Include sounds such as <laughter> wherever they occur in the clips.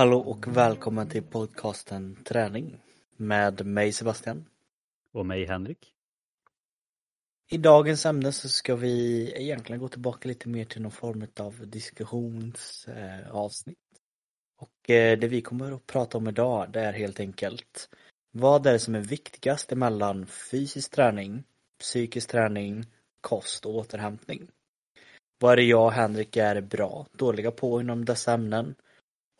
Hallå och välkommen till podcasten Träning med mig Sebastian. Och mig Henrik. I dagens ämne så ska vi egentligen gå tillbaka lite mer till någon form av diskussionsavsnitt. Och eh, det vi kommer att prata om idag det är helt enkelt vad är det som är viktigast emellan fysisk träning, psykisk träning, kost och återhämtning? Vad är det jag och Henrik är bra, dåliga på inom dessa ämnen?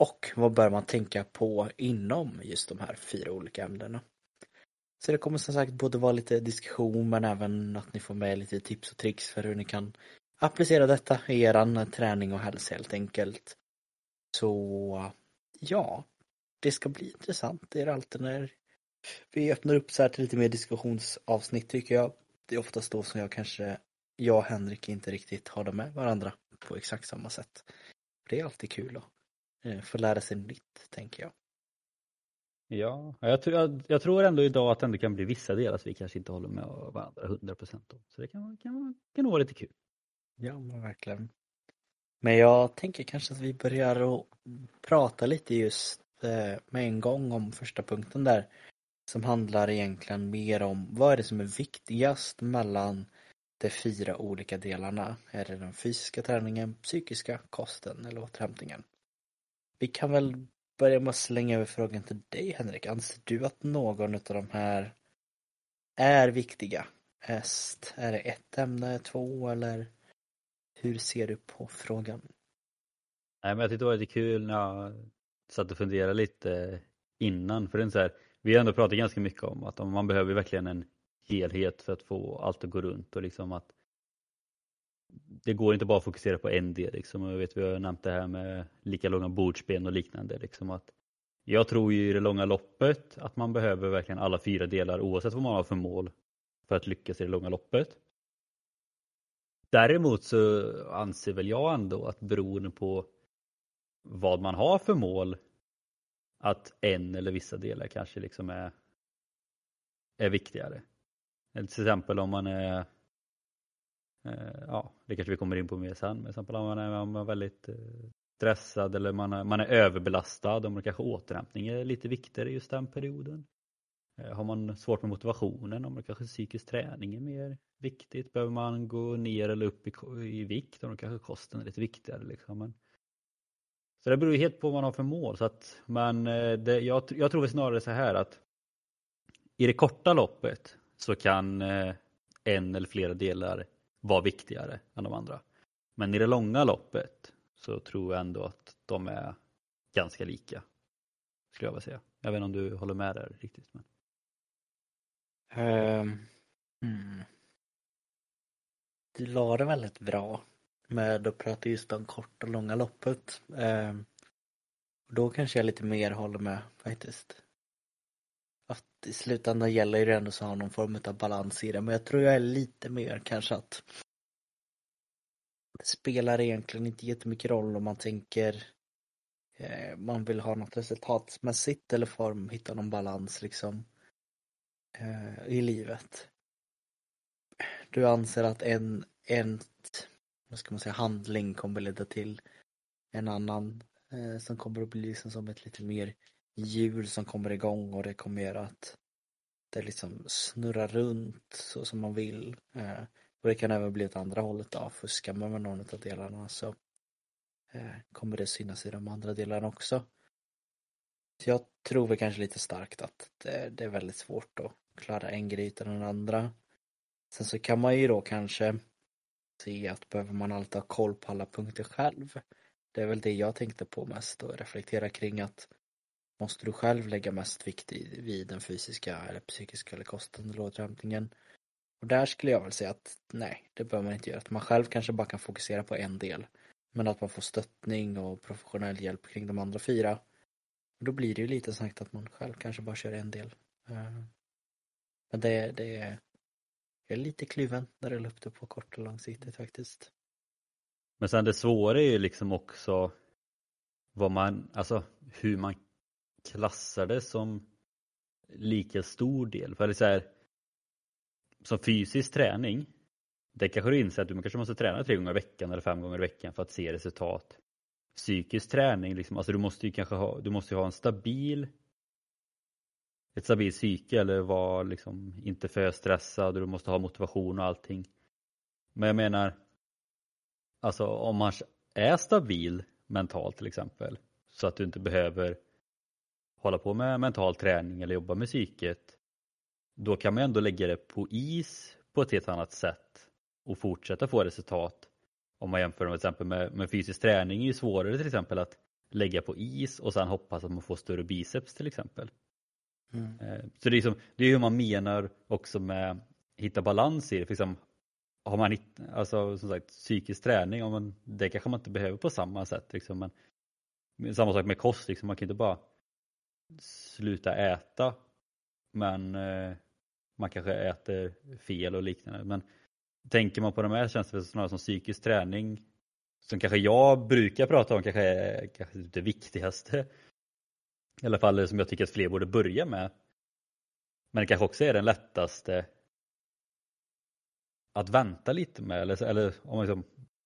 Och vad bör man tänka på inom just de här fyra olika ämnena? Så det kommer som sagt både vara lite diskussion men även att ni får med lite tips och tricks för hur ni kan applicera detta i eran träning och hälsa helt enkelt. Så ja, det ska bli intressant. Det är alltid när vi öppnar upp så här till lite mer diskussionsavsnitt tycker jag. Det är oftast då som jag kanske, jag och Henrik inte riktigt håller med varandra på exakt samma sätt. Det är alltid kul att eh, få lära sig nytt, tänker jag. Ja, jag, jag, jag tror ändå idag att det ändå kan bli vissa delar som vi kanske inte håller med varandra 100% om. Så det kan, kan, kan nog vara lite kul. Ja, men verkligen. Men jag tänker kanske att vi börjar att prata lite just eh, med en gång om första punkten där. Som handlar egentligen mer om vad är det som är viktigast mellan de fyra olika delarna. Är det den fysiska träningen, psykiska, kosten eller återhämtningen? Vi kan väl börja med att slänga över frågan till dig Henrik. Anser du att någon av de här är viktiga? Est, är det ett ämne, två eller hur ser du på frågan? Nej, men jag tyckte det var lite kul när jag satt och funderade lite innan. För det är så här, vi har ändå pratat ganska mycket om att man behöver verkligen en helhet för att få allt att gå runt och liksom att det går inte bara att fokusera på en del. Liksom. Jag vet, vi har nämnt det här med lika långa bordsben och liknande. Liksom, att jag tror ju i det långa loppet att man behöver verkligen alla fyra delar oavsett vad man har för mål för att lyckas i det långa loppet. Däremot så anser väl jag ändå att beroende på vad man har för mål att en eller vissa delar kanske liksom är, är viktigare. Till exempel om man är Eh, ja, det kanske vi kommer in på mer sen, men exempel om man är, om man är väldigt eh, stressad eller man är, man är överbelastad om man kanske återhämtning är lite viktigare just den perioden. Eh, har man svårt med motivationen, om det kanske psykisk träning är mer viktigt, behöver man gå ner eller upp i, i vikt, om då kanske kosten är lite viktigare. Liksom. Men, så det beror ju helt på vad man har för mål. Så att, men det, jag, jag tror snarare så här att i det korta loppet så kan en eller flera delar var viktigare än de andra. Men i det långa loppet så tror jag ändå att de är ganska lika. Skulle jag vilja säga. Jag vet inte om du håller med där riktigt. Men... Ehm, um, mm. Du la det väldigt bra med att prata just om korta och långa loppet. Um, då kanske jag lite mer håller med faktiskt. I slutändan gäller det ändå att ha någon form av balans i det men jag tror jag är lite mer kanske att det spelar egentligen inte jättemycket roll om man tänker eh, man vill ha något resultatmässigt eller form, hitta någon balans liksom eh, i livet. Du anser att en, en vad ska man säga, handling kommer leda till en annan eh, som kommer att bli liksom som ett lite mer hjul som kommer igång och det kommer göra att det liksom snurrar runt så som man vill. Eh, och det kan även bli åt andra hållet då. Fuskar man med någon av delarna så eh, kommer det synas i de andra delarna också. Så jag tror väl kanske lite starkt att det, det är väldigt svårt att klara en grej utan den andra. Sen så kan man ju då kanske se att behöver man alltid ha koll på alla punkter själv. Det är väl det jag tänkte på mest och reflektera kring att måste du själv lägga mest vikt vid den fysiska eller psykiska eller kostande eller återhämtningen. Och där skulle jag väl säga att nej, det bör man inte göra. Att man själv kanske bara kan fokusera på en del. Men att man får stöttning och professionell hjälp kring de andra fyra. Och då blir det ju lite sagt att man själv kanske bara kör en del. Eh, men det, det är, jag är lite kluven när det gäller upp det på kort och långsiktigt faktiskt. Men sen det svåra är ju liksom också vad man, alltså hur man klassar det som lika stor del. För det är så här, som fysisk träning, det kanske du inser att du kanske måste träna tre gånger i veckan eller fem gånger i veckan för att se resultat psykisk träning, liksom, alltså du måste ju kanske ha, du måste ha en stabil ett stabilt psyke eller vara liksom inte för stressad och du måste ha motivation och allting. Men jag menar, alltså om man är stabil mentalt till exempel så att du inte behöver hålla på med mental träning eller jobba med psyket då kan man ändå lägga det på is på ett helt annat sätt och fortsätta få resultat. Om man jämför med exempel med, med fysisk träning är ju svårare till exempel att lägga på is och sen hoppas att man får större biceps till exempel. Mm. Eh, så det är, som, det är hur man menar också med hitta balans i det. För exempel, har man hitt, alltså, som sagt, psykisk träning, om man, det kanske man inte behöver på samma sätt. Liksom, men, samma sak med kost, liksom, man kan inte bara sluta äta men eh, man kanske äter fel och liknande. Men tänker man på de här känns det snarare som psykisk träning som kanske jag brukar prata om kanske är kanske typ det viktigaste. I alla fall som jag tycker att fler borde börja med. Men det kanske också är den lättaste att vänta lite med. Eller, eller om man liksom,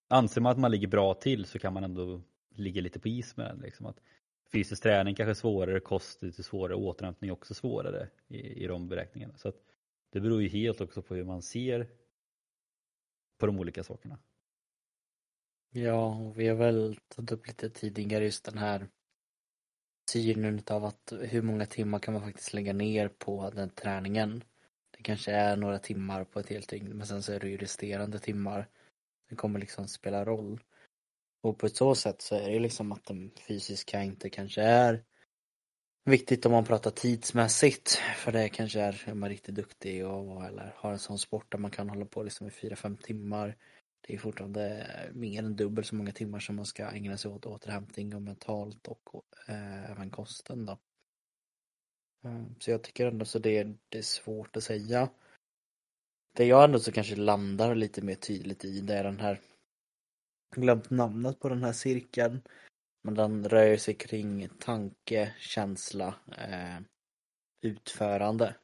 anser man att man ligger bra till så kan man ändå ligga lite på is med den. Liksom. Att fysisk träning kanske är svårare, kost lite svårare, återhämtning också svårare i, i de beräkningarna. Så att det beror ju helt också på hur man ser på de olika sakerna. Ja, och vi har väl tagit upp lite tidigare just den här synen av att hur många timmar kan man faktiskt lägga ner på den träningen. Det kanske är några timmar på ett helt dygn men sen så är det ju resterande timmar. Det kommer liksom spela roll. Och på ett så sätt så är det liksom att den fysiska inte kanske är viktigt om man pratar tidsmässigt. För det kanske är, är man riktigt duktig och eller har en sån sport där man kan hålla på liksom i 4-5 timmar. Det är fortfarande mer än dubbelt så många timmar som man ska ägna sig åt återhämtning och mentalt och eh, även kosten då. Mm, så jag tycker ändå så det, det är svårt att säga. Det jag ändå så kanske landar lite mer tydligt i det är den här glömt namnet på den här cirkeln. Men den rör sig kring tanke, känsla, eh, utförande.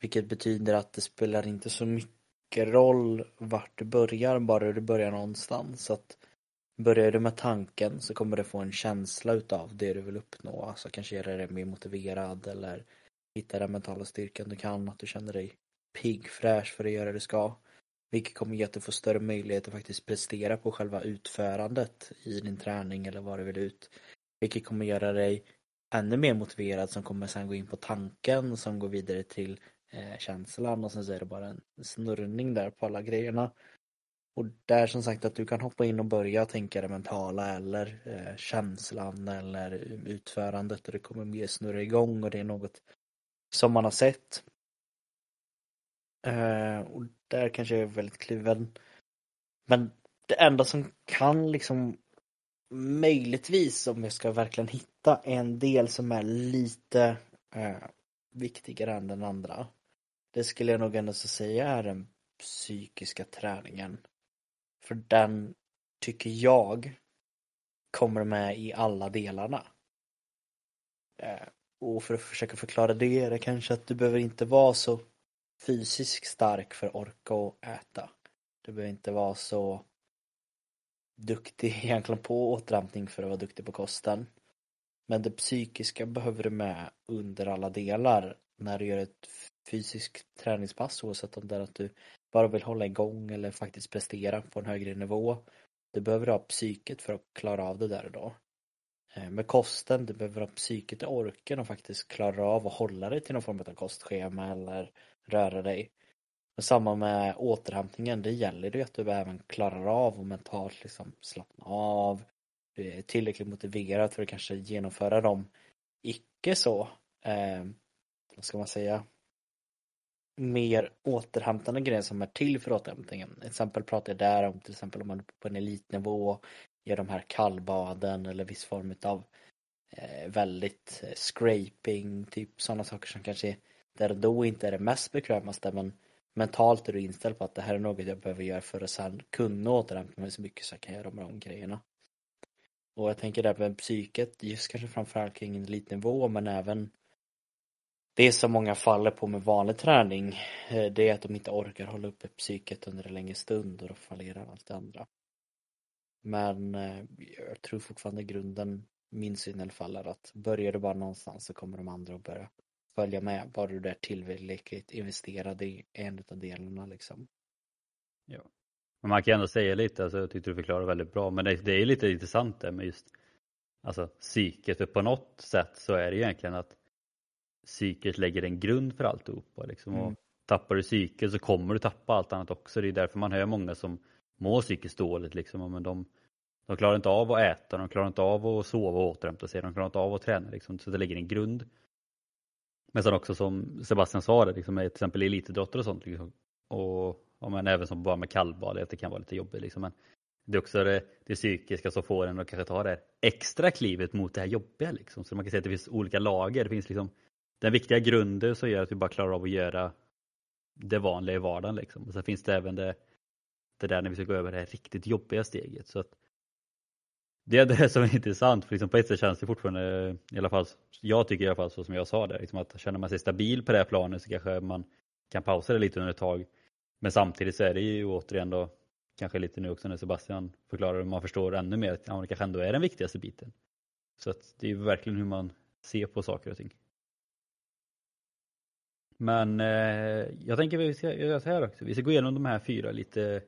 Vilket betyder att det spelar inte så mycket roll vart du börjar, bara du börjar någonstans. Så att börjar du med tanken så kommer du få en känsla utav det du vill uppnå. Alltså kanske göra dig mer motiverad eller hitta den mentala styrkan du kan, att du känner dig pigg, fräsch för att göra det du ska. Vilket kommer ge att du får större möjlighet att faktiskt prestera på själva utförandet i din träning eller vad du vill ut. Vilket kommer göra dig ännu mer motiverad som kommer sen gå in på tanken som går vidare till eh, känslan och sen så är det bara en snurrning där på alla grejerna. Och där som sagt att du kan hoppa in och börja tänka det mentala eller eh, känslan eller utförandet och det kommer mer snurra igång och det är något som man har sett Eh, och där kanske jag är väldigt kluven. Men det enda som kan liksom möjligtvis om jag ska verkligen hitta en del som är lite eh, viktigare än den andra. Det skulle jag nog ändå säga är den psykiska träningen. För den tycker jag kommer med i alla delarna. Eh, och för att försöka förklara det är det kanske att du behöver inte vara så fysiskt stark för att orka och äta. Du behöver inte vara så duktig <laughs> egentligen på återhämtning för att vara duktig på kosten. Men det psykiska behöver du med under alla delar när du gör ett fysiskt träningspass oavsett om det är att du bara vill hålla igång eller faktiskt prestera på en högre nivå. Du behöver ha psyket för att klara av det där och då. Eh, med kosten, du behöver ha psyket och orken och faktiskt klara av att hålla dig till någon form av kostschema eller röra dig. Och samma med återhämtningen, det gäller ju att du även klarar av och mentalt liksom slappna av. Du är tillräckligt motiverad för att kanske genomföra de icke så, eh, vad ska man säga, mer återhämtande grejer som är till för återhämtningen. Till exempel pratar jag där om till exempel om man är på en elitnivå, gör de här kallbaden eller viss form av eh, väldigt eh, scraping, typ sådana saker som kanske där då inte är det mest bekvämaste men mentalt är du inställd på att det här är något jag behöver göra för att sen kunna återhämta mig så mycket så jag kan göra de här grejerna. Och jag tänker där med psyket, just kanske framförallt kring en elitnivå men även det som många faller på med vanlig träning eh, det är att de inte orkar hålla uppe psyket under en längre stund och då fallerar allt det andra. Men eh, jag tror fortfarande grunden, min syn i alla fall, är att börjar du bara någonstans så kommer de andra att börja följa med. Bara du är tillräckligt investerad i en av delarna liksom. Ja. Men man kan ändå säga lite, alltså, jag tyckte du förklarade väldigt bra, men det, det är lite intressant det med just alltså, psyket, för på något sätt så är det egentligen att psyket lägger en grund för alltihopa. Liksom. Mm. Och tappar du psyket så kommer du tappa allt annat också. Det är därför man hör många som mår psykiskt dåligt. Liksom. Men de, de klarar inte av att äta, de klarar inte av att sova och återhämta sig, de klarar inte av att träna. Liksom. Så det lägger en grund. Men sen också som Sebastian sa, det, liksom, med till exempel elitidrottare och sånt. Liksom. Och och men även som bara med kallbad, att det kan vara lite jobbigt. Liksom. Men det är också det, det psykiska som får en att kanske ta det extra klivet mot det här jobbiga. Liksom. Så man kan säga att det finns olika lager. Det finns liksom den viktiga grunden som gör att vi bara klarar av att göra det vanliga i vardagen. Liksom. Och sen finns det även det, det där när vi ska gå över det här riktigt jobbiga steget. Så att det är det som är <laughs> intressant, för liksom på ett sätt känns det fortfarande, i alla fall, jag tycker i alla fall så som jag sa det, liksom att känner man sig stabil på det här planet så kanske man kan pausa det lite under ett tag. Men samtidigt så är det ju återigen då, kanske lite nu också när Sebastian förklarar det, man förstår ännu mer att ja, det kanske ändå är den viktigaste biten. Så att det är ju verkligen hur man ser på saker och ting. Men eh, jag tänker vi ska göra så här också. Vi ska gå igenom de här fyra lite,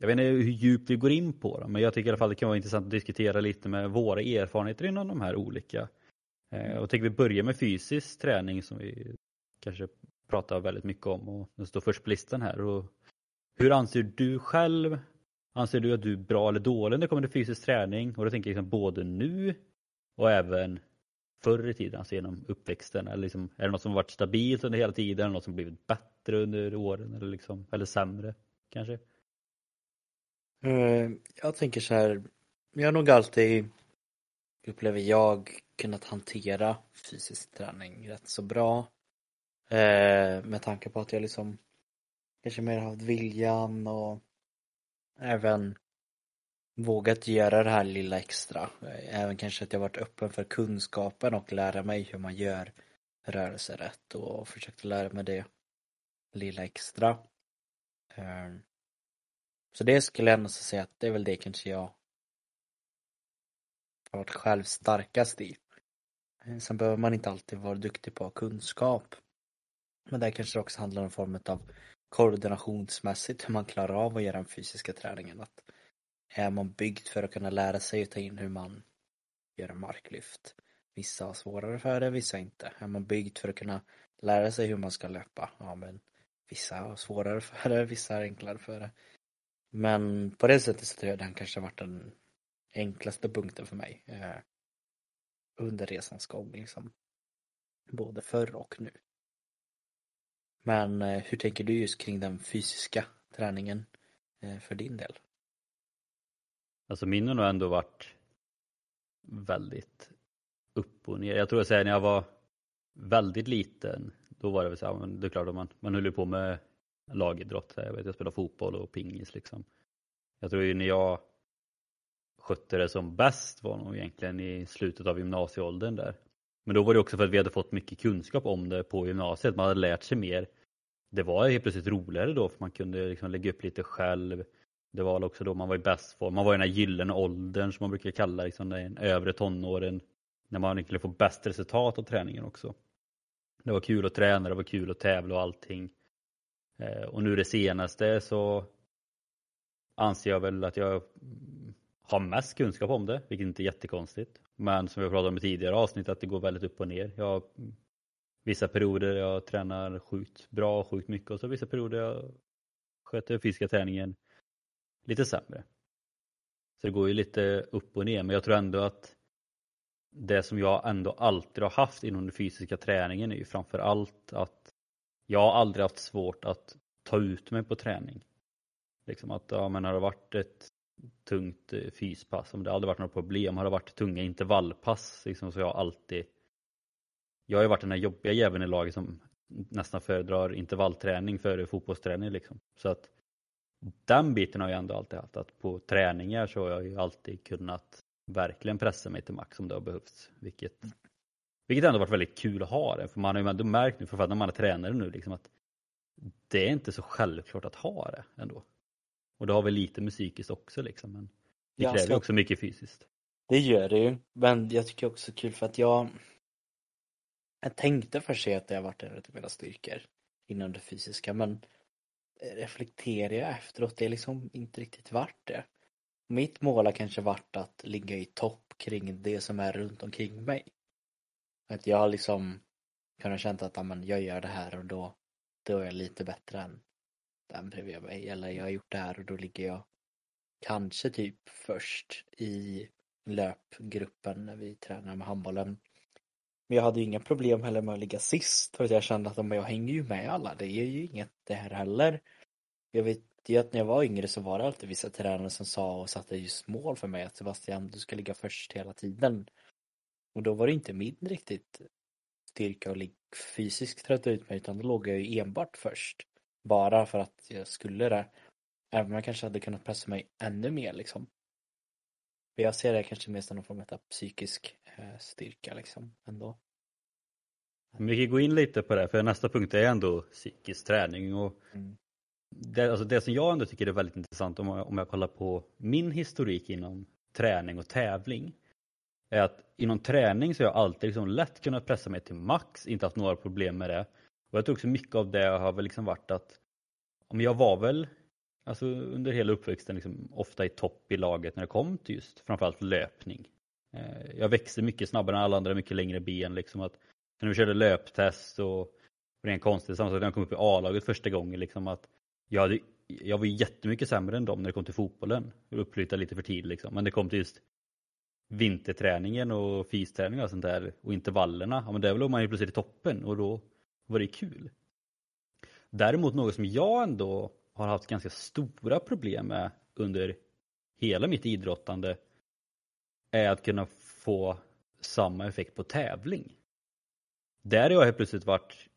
jag vet inte hur djupt vi går in på dem, men jag tycker i alla fall det kan vara intressant att diskutera lite med våra erfarenheter inom de här olika. Eh, jag och tänker vi börja med fysisk träning som vi kanske pratar väldigt mycket om och den står först på listan här. Och hur anser du själv? Anser du att du är bra eller dålig när det kommer till fysisk träning? Och då tänker jag liksom både nu och även förr i tiden, alltså genom uppväxten? Eller liksom, är det något som varit stabilt under hela tiden? Eller något som blivit bättre under åren? Eller, liksom, eller sämre kanske? Eh, jag tänker så här, jag har nog alltid, upplever jag, kunnat hantera fysisk träning rätt så bra. Eh, med tanke på att jag liksom kanske mer haft viljan och även vågat göra det här lilla extra. Även kanske att jag varit öppen för kunskapen och lära mig hur man gör rörelser rätt och försökt lära mig det lilla extra. Eh, så det skulle jag ändå säga att det är väl det kanske jag har varit själv starkast i. Eh, sen behöver man inte alltid vara duktig på kunskap. Men där kanske det också handlar om form av koordinationsmässigt hur man klarar av att göra den fysiska träningen. Att är man byggd för att kunna lära sig att ta in hur man gör en marklyft? Vissa har svårare för det, vissa inte. Är man byggd för att kunna lära sig hur man ska löpa? Ja, men vissa har svårare <laughs> för det, vissa har enklare för det. Men på det sättet så tror jag den kanske har varit den enklaste punkten för mig eh, under resans gång liksom. Både förr och nu. Men eh, hur tänker du just kring den fysiska träningen eh, för din del? Alltså min har nog ändå varit väldigt upp och ner. Jag tror jag säger när jag var väldigt liten, då var det väl så här, men det är klart att man, man höll på med lagidrott. Jag, vet, jag spelade fotboll och pingis liksom. Jag tror ju när jag skötte det som bäst var nog egentligen i slutet av gymnasieåldern där. Men då var det också för att vi hade fått mycket kunskap om det på gymnasiet. Man hade lärt sig mer. Det var helt plötsligt roligare då för man kunde liksom lägga upp lite själv. Det var också då man var i bäst form. Man var i den här gyllene åldern som man brukar kalla liksom den övre tonåren. När man skulle få bäst resultat av träningen också. Det var kul att träna, det var kul att tävla och allting. Eh, och nu det senaste så anser jag väl att jag har mest kunskap om det, vilket inte är jättekonstigt. Men som vi pratade om i tidigare avsnitt att det går väldigt upp och ner. Jag vissa perioder jag tränar sjukt bra och sjukt mycket och så vissa perioder jag sköter fysiska träningen lite sämre. Så det går ju lite upp och ner men jag tror ändå att det som jag ändå alltid har haft inom den fysiska träningen är ju framför allt att jag har aldrig haft svårt att ta ut mig på träning. Liksom att, ja men har det varit ett tungt eh, fyspass, om det aldrig varit några problem, har det varit tunga intervallpass liksom, så jag har alltid Jag har ju varit den här jobbiga jäveln i laget som nästan föredrar intervallträning före fotbollsträning liksom. Så att den biten har jag ändå alltid haft, att på träningar så har jag ju alltid kunnat verkligen pressa mig till max om det har behövts. Vilket, vilket ändå varit väldigt kul att ha det, för man har ju ändå märkt nu, för att när man är tränare nu, liksom att det är inte så självklart att ha det ändå. Och det har väl lite med psykiskt också liksom. Men Det kräver så- också mycket fysiskt. Det gör det ju. Men jag tycker också kul för att jag Jag tänkte först att det har varit en av mina styrkor inom det fysiska men reflekterar jag efteråt, det är liksom inte riktigt vart det. Mitt mål har kanske varit att ligga i topp kring det som är runt omkring mig. Att jag har liksom kunnat känna att ja, men jag gör det här och då, då är jag lite bättre än den bredvid mig. Eller jag har gjort det här och då ligger jag kanske typ först i löpgruppen när vi tränar med handbollen. Men jag hade ju inga problem heller med att ligga sist för att jag kände att men jag hänger ju med alla, det är ju inget det här heller. Jag vet ju att när jag var yngre så var det alltid vissa tränare som sa och satte just mål för mig att Sebastian, du ska ligga först hela tiden. Och då var det inte min riktigt styrka att ligga fysiskt trötta ut mig utan då låg jag ju enbart först. Bara för att jag skulle det. Även om jag kanske hade kunnat pressa mig ännu mer liksom. Men jag ser det kanske mer som någon form av psykisk eh, styrka liksom ändå. Men Vi kan gå in lite på det, för nästa punkt är ändå psykisk träning. Och Mm. det, alltså det som jag ändå tycker är väldigt intressant om jag, om jag kollar på min historik inom träning och tävling. Är att inom träning så har jag alltid liksom lätt kunnat pressa mig till max, inte haft några problem med det. Och jag tror också mycket av det har väl liksom varit att om jag var väl alltså under hela uppväxten liksom ofta i topp i laget när det kom till just framförallt löpning. Eh, jag växte mycket snabbare än alla andra, mycket längre ben liksom att när vi körde löptest och rent konstigt, samma sak när jag kom upp i A-laget första gången liksom att jag, hade, jag var jättemycket sämre än dem när det kom till fotbollen. Jag lite för tidigt liksom. Men det kom till just vinterträningen och fysträningen och sånt där och intervallerna. Ja men där låg man ju plötsligt i toppen och då var det kul. Däremot något som jag ändå har haft ganska stora problem med under hela mitt idrottande är att kunna få samma effekt på tävling. Där har jag helt plötsligt varit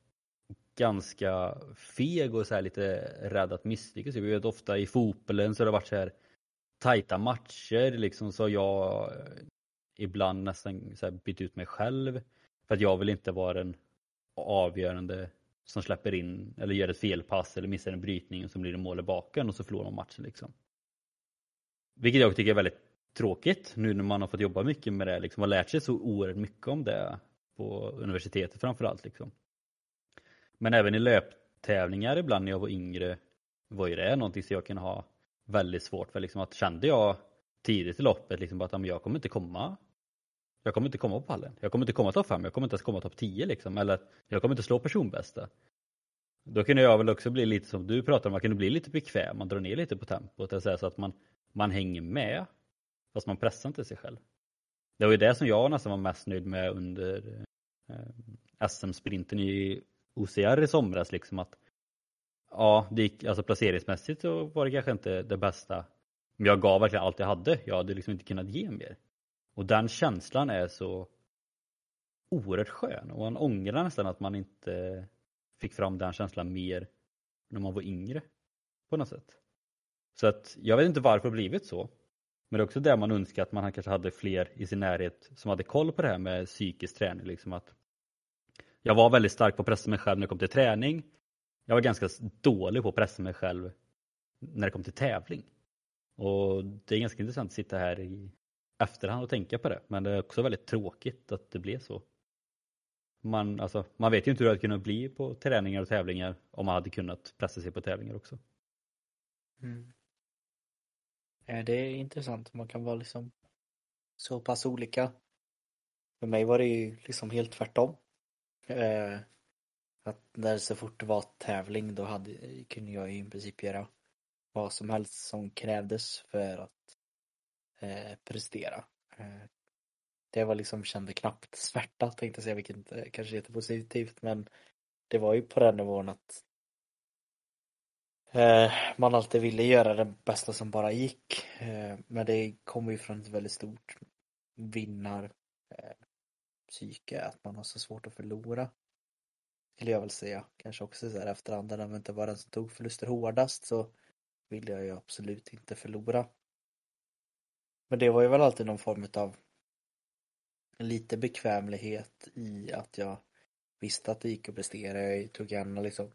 ganska feg och så här lite rädd att misslyckas. Jag vet ofta i fotbollen så har det varit så här tajta matcher liksom så har jag ibland nästan så här bytt ut mig själv för att jag vill inte vara den avgörande som släpper in eller gör ett felpass eller missar en brytning och så blir det mål i baken och så förlorar man matchen liksom. Vilket jag tycker är väldigt tråkigt nu när man har fått jobba mycket med det liksom och lärt sig så oerhört mycket om det på universitetet framförallt liksom. Men även i löptävlingar ibland när jag var yngre var ju det någonting som jag kunde ha väldigt svårt för liksom att kände jag tidigt i loppet liksom att ja, jag kommer inte komma jag kommer inte komma på pallen. Jag kommer inte komma topp 5, jag kommer inte ens komma topp 10 liksom. Eller jag kommer inte slå personbästa. Då kunde jag väl också bli lite som du pratar om, man kunde bli lite bekväm, man drar ner lite på tempot. Det säga så att man, man hänger med fast man pressar inte sig själv. Det var ju det som jag nästan var mest nöjd med under eh, SM-sprinten i OCR i somras. Liksom att, ja, det gick, alltså placeringsmässigt så var det kanske inte det bästa. Men jag gav verkligen allt jag hade. Jag hade liksom inte kunnat ge mer. Och den känslan är så oerhört skön och man ångrar nästan att man inte fick fram den känslan mer när man var yngre på något sätt. Så att jag vet inte varför det blivit så. Men det är också det man önskar att man kanske hade fler i sin närhet som hade koll på det här med psykisk träning. Liksom att jag var väldigt stark på att pressa mig själv när det kom till träning. Jag var ganska dålig på att pressa mig själv när det kom till tävling. Och det är ganska intressant att sitta här i efterhand och tänka på det. Men det är också väldigt tråkigt att det blev så. Man, alltså, man vet ju inte hur det hade kunnat bli på träningar och tävlingar om man hade kunnat pressa sig på tävlingar också. Mm. Ja, det är intressant, man kan vara liksom så pass olika. För mig var det ju liksom helt tvärtom. Eh, att när så fort det var tävling då hade, kunde jag ju i princip göra vad som helst som krävdes för att eh, prestera. Eh, det var liksom, kände knappt svärta tänkte jag säga, vilket inte kanske är jättepositivt men det var ju på den nivån att eh, man alltid ville göra det bästa som bara gick. Eh, men det kommer ju från ett väldigt stort vinnar psyke, att man har så svårt att förlora. Skulle jag väl säga. Kanske också så här efterhand när man inte var den som tog förluster hårdast så ville jag ju absolut inte förlora. Men det var ju väl alltid någon form av lite bekvämlighet i att jag visste att det gick att prestera. Jag tog gärna liksom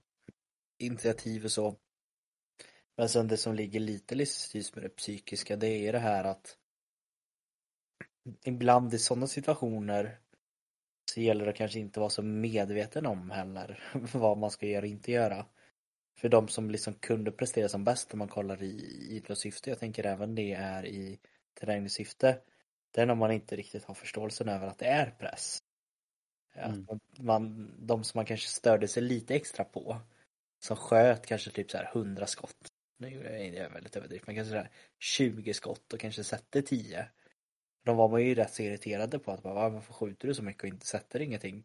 initiativ och så. Men sen det som ligger lite just med det psykiska det är ju det här att ibland i sådana situationer så gäller det kanske inte vara så medveten om heller <laughs> vad man ska göra och inte göra. För de som liksom kunde prestera som bäst om man kollar i idrottssyfte, jag tänker även det är i träningssyfte, det är när man inte riktigt har förståelsen över att det är press. Mm. Att man, de som man kanske störde sig lite extra på, som sköt kanske typ så här 100 skott, nu är det väldigt överdrivet, men kanske så här 20 skott och kanske sätter 10. De var man ju rätt så irriterade på att bara, varför skjuter du så mycket och inte sätter ingenting?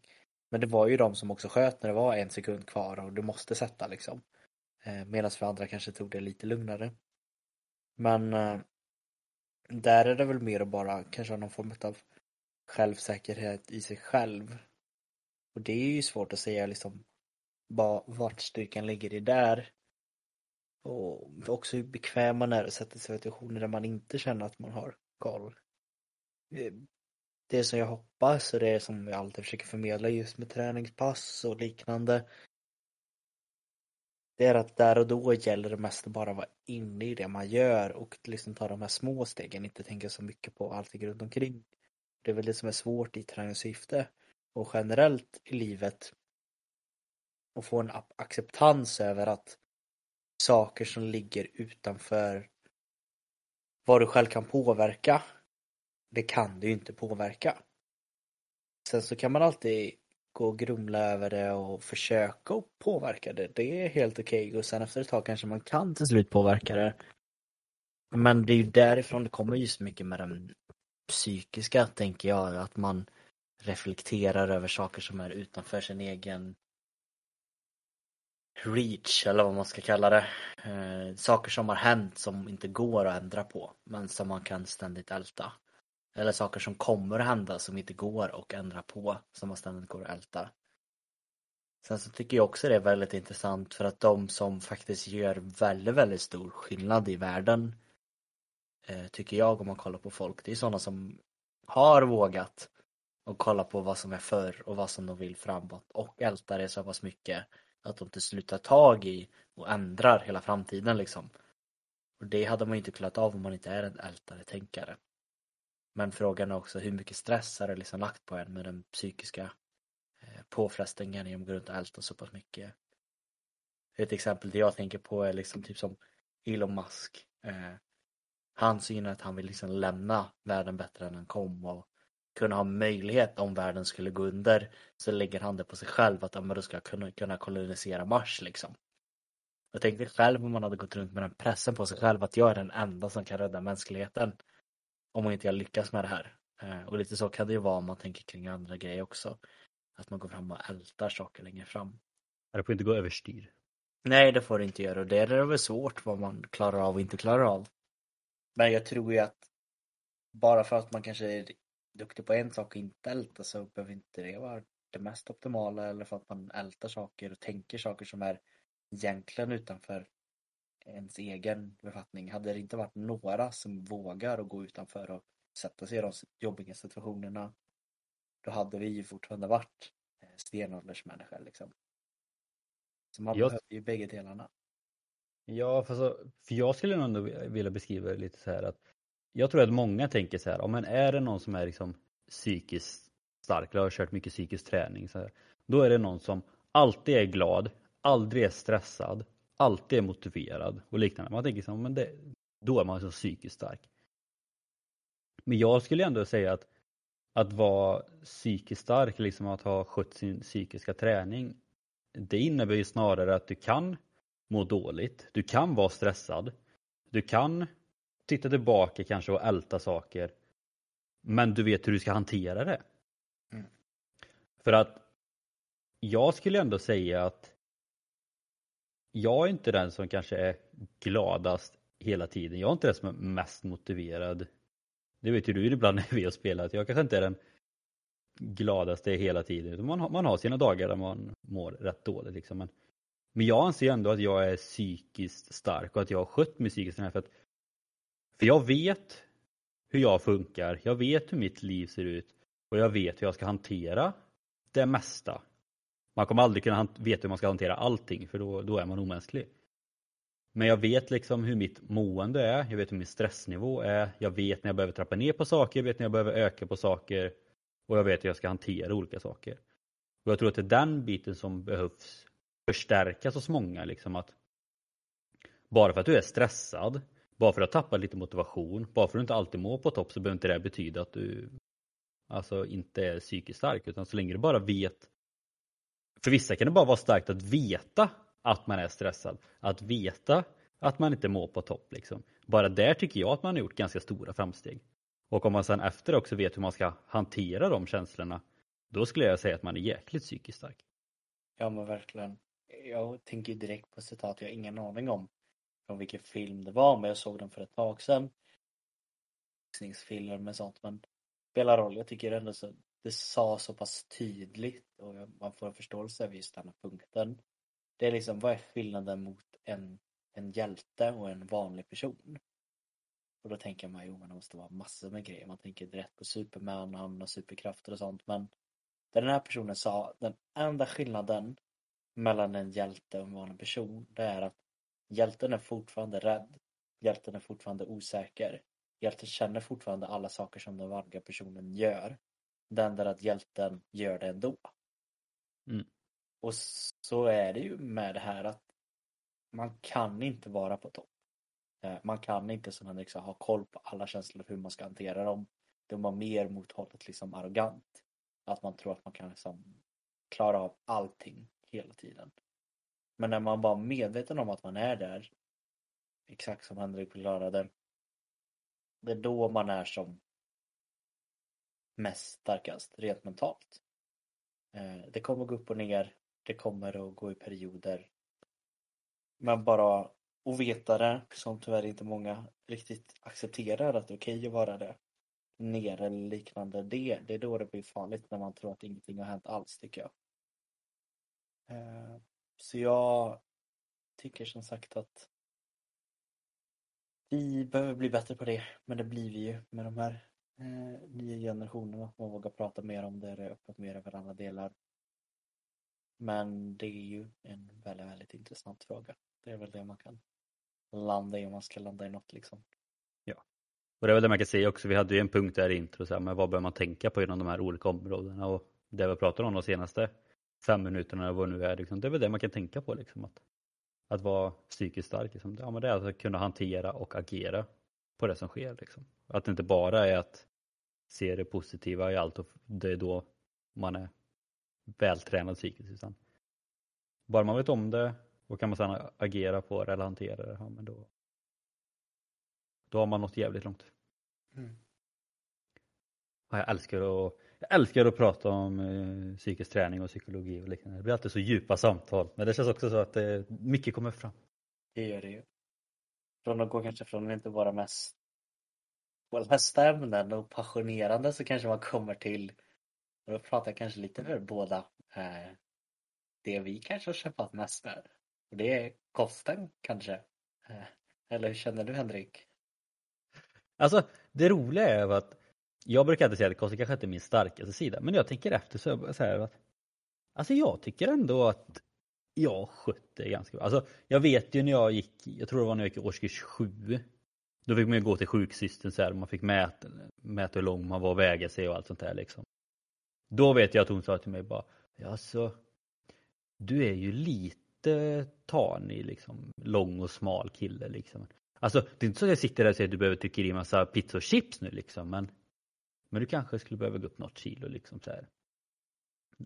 Men det var ju de som också sköt när det var en sekund kvar och du måste sätta liksom. Eh, Medan för andra kanske tog det lite lugnare. Men eh, där är det väl mer att bara kanske ha någon form av självsäkerhet i sig själv. Och det är ju svårt att säga liksom vart styrkan ligger i där. Och också hur bekväm man är att sätta sig i situationer där man inte känner att man har koll. Eh, det som jag hoppas och det som jag alltid försöker förmedla just med träningspass och liknande det är att där och då gäller det mest att bara vara inne i det man gör och liksom ta de här små stegen, inte tänka så mycket på allting runt omkring. Det är väl det som är svårt i träningssyfte och generellt i livet att få en acceptans över att saker som ligger utanför vad du själv kan påverka, det kan du ju inte påverka. Sen så kan man alltid och grumla över det och försöka och påverka det. Det är helt okej okay. och sen efter ett tag kanske man kan till slut påverka det. Men det är ju därifrån det kommer just mycket med den psykiska, tänker jag, att man reflekterar över saker som är utanför sin egen reach, eller vad man ska kalla det. Eh, saker som har hänt som inte går att ändra på, men som man kan ständigt älta. Eller saker som kommer att hända som inte går att ändra på, som man ständigt går och älta. Sen så tycker jag också det är väldigt intressant för att de som faktiskt gör väldigt, väldigt stor skillnad i världen eh, tycker jag om man kollar på folk, det är sådana som har vågat och kolla på vad som är förr och vad som de vill framåt och ältar det så pass mycket att de till slut tar tag i och ändrar hela framtiden liksom. Och det hade man inte klarat av om man inte är en ältare tänkare. Men frågan är också hur mycket stress har det liksom lagt på en med den psykiska eh, påfrestningen genom att gå runt och älta så pass mycket. Ett exempel det jag tänker på är liksom typ som Elon Musk. Eh, han synar att han vill liksom lämna världen bättre än den kom och kunna ha möjlighet om världen skulle gå under så lägger han det på sig själv att då ska kunna, kunna kolonisera Mars liksom. Jag tänkte själv om man hade gått runt med den pressen på sig själv att jag är den enda som kan rädda mänskligheten om man inte lyckas med det här. Eh, och lite så kan det ju vara om man tänker kring andra grejer också. Att man går fram och ältar saker längre fram. Det får inte gå överstyr. Nej, det får det inte göra och det är det väl svårt vad man klarar av och inte klarar av. Men jag tror ju att bara för att man kanske är duktig på en sak och inte ältar så behöver inte det vara det mest optimala eller för att man ältar saker och tänker saker som är egentligen utanför ens egen befattning. Hade det inte varit några som vågar att gå utanför och sätta sig i de jobbiga situationerna då hade vi ju fortfarande varit eh, stenåldersmänniskor liksom. Så man jag... behöver ju bägge delarna. Ja, för, så, för jag skulle ändå vilja beskriva det lite så här att jag tror att många tänker så här, om är det någon som är liksom psykiskt stark, eller har kört mycket psykisk träning, så här, då är det någon som alltid är glad, aldrig är stressad, alltid är motiverad och liknande. Man tänker så men det, då är man så psykiskt stark. Men jag skulle ändå säga att att vara psykiskt stark, liksom att ha skött sin psykiska träning, det innebär ju snarare att du kan må dåligt, du kan vara stressad, du kan titta tillbaka kanske och älta saker, men du vet hur du ska hantera det. Mm. För att jag skulle ändå säga att jag är inte den som kanske är gladast hela tiden. Jag är inte den som är mest motiverad. Det vet ju du ibland när vi har spelat. Jag kanske inte är den gladaste hela tiden. Man har, man har sina dagar där man mår rätt dåligt. Liksom. Men, men jag anser ändå att jag är psykiskt stark och att jag har skött mig psykiskt. För, att, för jag vet hur jag funkar. Jag vet hur mitt liv ser ut. Och jag vet hur jag ska hantera det mesta. Man kommer aldrig kunna veta hur man ska hantera allting för då, då är man omänsklig. Men jag vet liksom hur mitt mående är, jag vet hur min stressnivå är, jag vet när jag behöver trappa ner på saker, jag vet när jag behöver öka på saker och jag vet hur jag ska hantera olika saker. Och jag tror att det är den biten som behövs förstärkas hos många. Liksom att bara för att du är stressad, bara för att du har tappat lite motivation, bara för att du inte alltid mår på topp så behöver inte det betyda att du alltså inte är psykiskt stark. Utan så länge du bara vet. För vissa kan det bara vara starkt att veta att man är stressad. Att veta att man inte mår på topp. Liksom. Bara där tycker jag att man har gjort ganska stora framsteg. Och om man sen efter också vet hur man ska hantera de känslorna, då skulle jag säga att man är jäkligt psykiskt stark. Ja men verkligen. Jag tänker direkt på citat jag har ingen aning om från vilken film det var men jag såg den för ett tag sedan. Boxningsfilmer med sånt men spelar roll. Jag tycker ändå så det sa så pass tydligt och man får en förståelse över just den här punkten. Det är liksom, vad är skillnaden mot en, en hjälte och en vanlig person? Och då tänker man, jo men det måste vara massor med grejer. Man tänker direkt på Superman, han har superkrafter och sånt. Men det den här personen sa, den enda skillnaden mellan en hjälte och en vanlig person, det är att hjälten är fortfarande rädd. Hjälten är fortfarande osäker. Hjälten känner fortfarande alla saker som den vanliga personen gör. Det är att hjälten gör det ändå. Mm. Och så är det ju med det här att man kan inte vara på topp. Eh, man kan inte som Henrik sa ha koll på alla känslor hur man ska hantera dem. De var mer mot hållet liksom arrogant. Att man tror att man kan liksom klara av allting hela tiden. Men när man var medveten om att man är där, exakt som Henrik förklarade, det är då man är som mest starkast rent mentalt. Eh, det kommer gå upp och ner, det kommer att gå i perioder. Men bara att veta det, som tyvärr inte många riktigt accepterar att det är okej okay att vara det, ner eller liknande, det, det är då det blir farligt när man tror att ingenting har hänt alls tycker jag. Eh, så jag tycker som sagt att vi behöver bli bättre på det, men det blir vi ju med de här eh, nya generationerna. Man vågar prata mer om det, det är öppet mer över alla delar. Men det är ju en väldigt, väldigt intressant fråga. Det är väl det man kan landa i om man ska landa i något liksom. Ja, och det är väl det man kan säga också. Vi hade ju en punkt där i intro, så här, men vad bör man tänka på inom de här olika områdena och det vi pratar om de senaste fem minuterna eller vad det nu är, liksom, det är väl det man kan tänka på. Liksom, att, att vara psykiskt stark. Liksom. Ja, men det är alltså att kunna hantera och agera på det som sker. Liksom. Att det inte bara är att se det positiva i allt och det är då man är vältränad psykiskt. Utan bara man vet om det och kan man sedan agera på det eller hantera det, ja, men då, då har man nått jävligt långt. Mm. Jag älskar att jag älskar att prata om eh, psykisk träning och psykologi och liknande. Det blir alltid så djupa samtal. Men det känns också så att eh, mycket kommer fram. Det gör det ju. Från att gå kanske från att inte vara mest lästa ämnen och passionerande så kanske man kommer till, och då pratar jag kanske lite för båda, eh, det vi kanske har kämpat mest med. Och det är kosten kanske. Eh, eller hur känner du Henrik? Alltså det roliga är att jag brukar inte säga att kosten kanske inte är min starkaste sida men jag tänker efter så, så här att Alltså jag tycker ändå att jag skötte ganska bra. Alltså jag vet ju när jag gick, jag tror det var när jag gick i årskurs 7 Då fick man ju gå till sjuksystern så här, man fick mäta, mäta hur lång man var och väga sig och allt sånt där liksom. Då vet jag att hon sa till mig bara, alltså du är ju lite tanig liksom, lång och smal kille liksom. Alltså det är inte så att jag sitter där och säger att du behöver trycka i massa pizza och chips nu liksom men men du kanske skulle behöva gå upp något kilo liksom så här.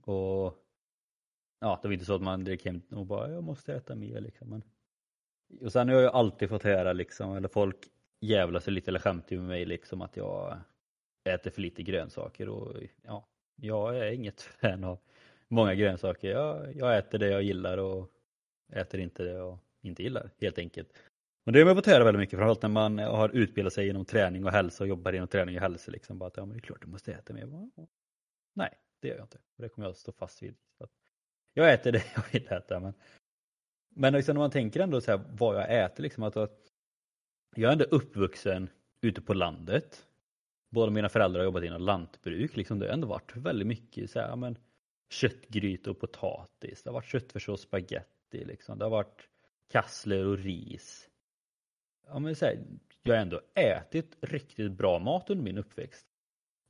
Och ja, det var inte så att man direkt hem och bara jag måste äta mer liksom. Men... Och sen har jag ju alltid fått höra liksom, eller folk jävlar sig lite eller skämtar med mig liksom att jag äter för lite grönsaker och ja, jag är inget <laughs> fan av många grönsaker. Jag, jag äter det jag gillar och äter inte det jag inte gillar helt enkelt. Och det har man fått höra väldigt mycket, framförallt när man har utbildat sig inom träning och hälsa och jobbar inom träning och hälsa. Liksom, bara att, ja, men det är klart du måste äta mer. Nej, det gör jag inte. Det kommer jag att stå fast vid jag äter det <laughs> jag vill äta. Men, men liksom när man tänker ändå så här, vad jag äter, liksom, att, att jag är ändå uppvuxen ute på landet. Båda mina föräldrar har jobbat inom lantbruk. Liksom, det har ändå varit väldigt mycket så här, men, köttgryta och potatis. Det har varit köttfärssås och spagetti. Liksom. Det har varit kassler och ris. Ja men så här, jag har ändå ätit riktigt bra mat under min uppväxt.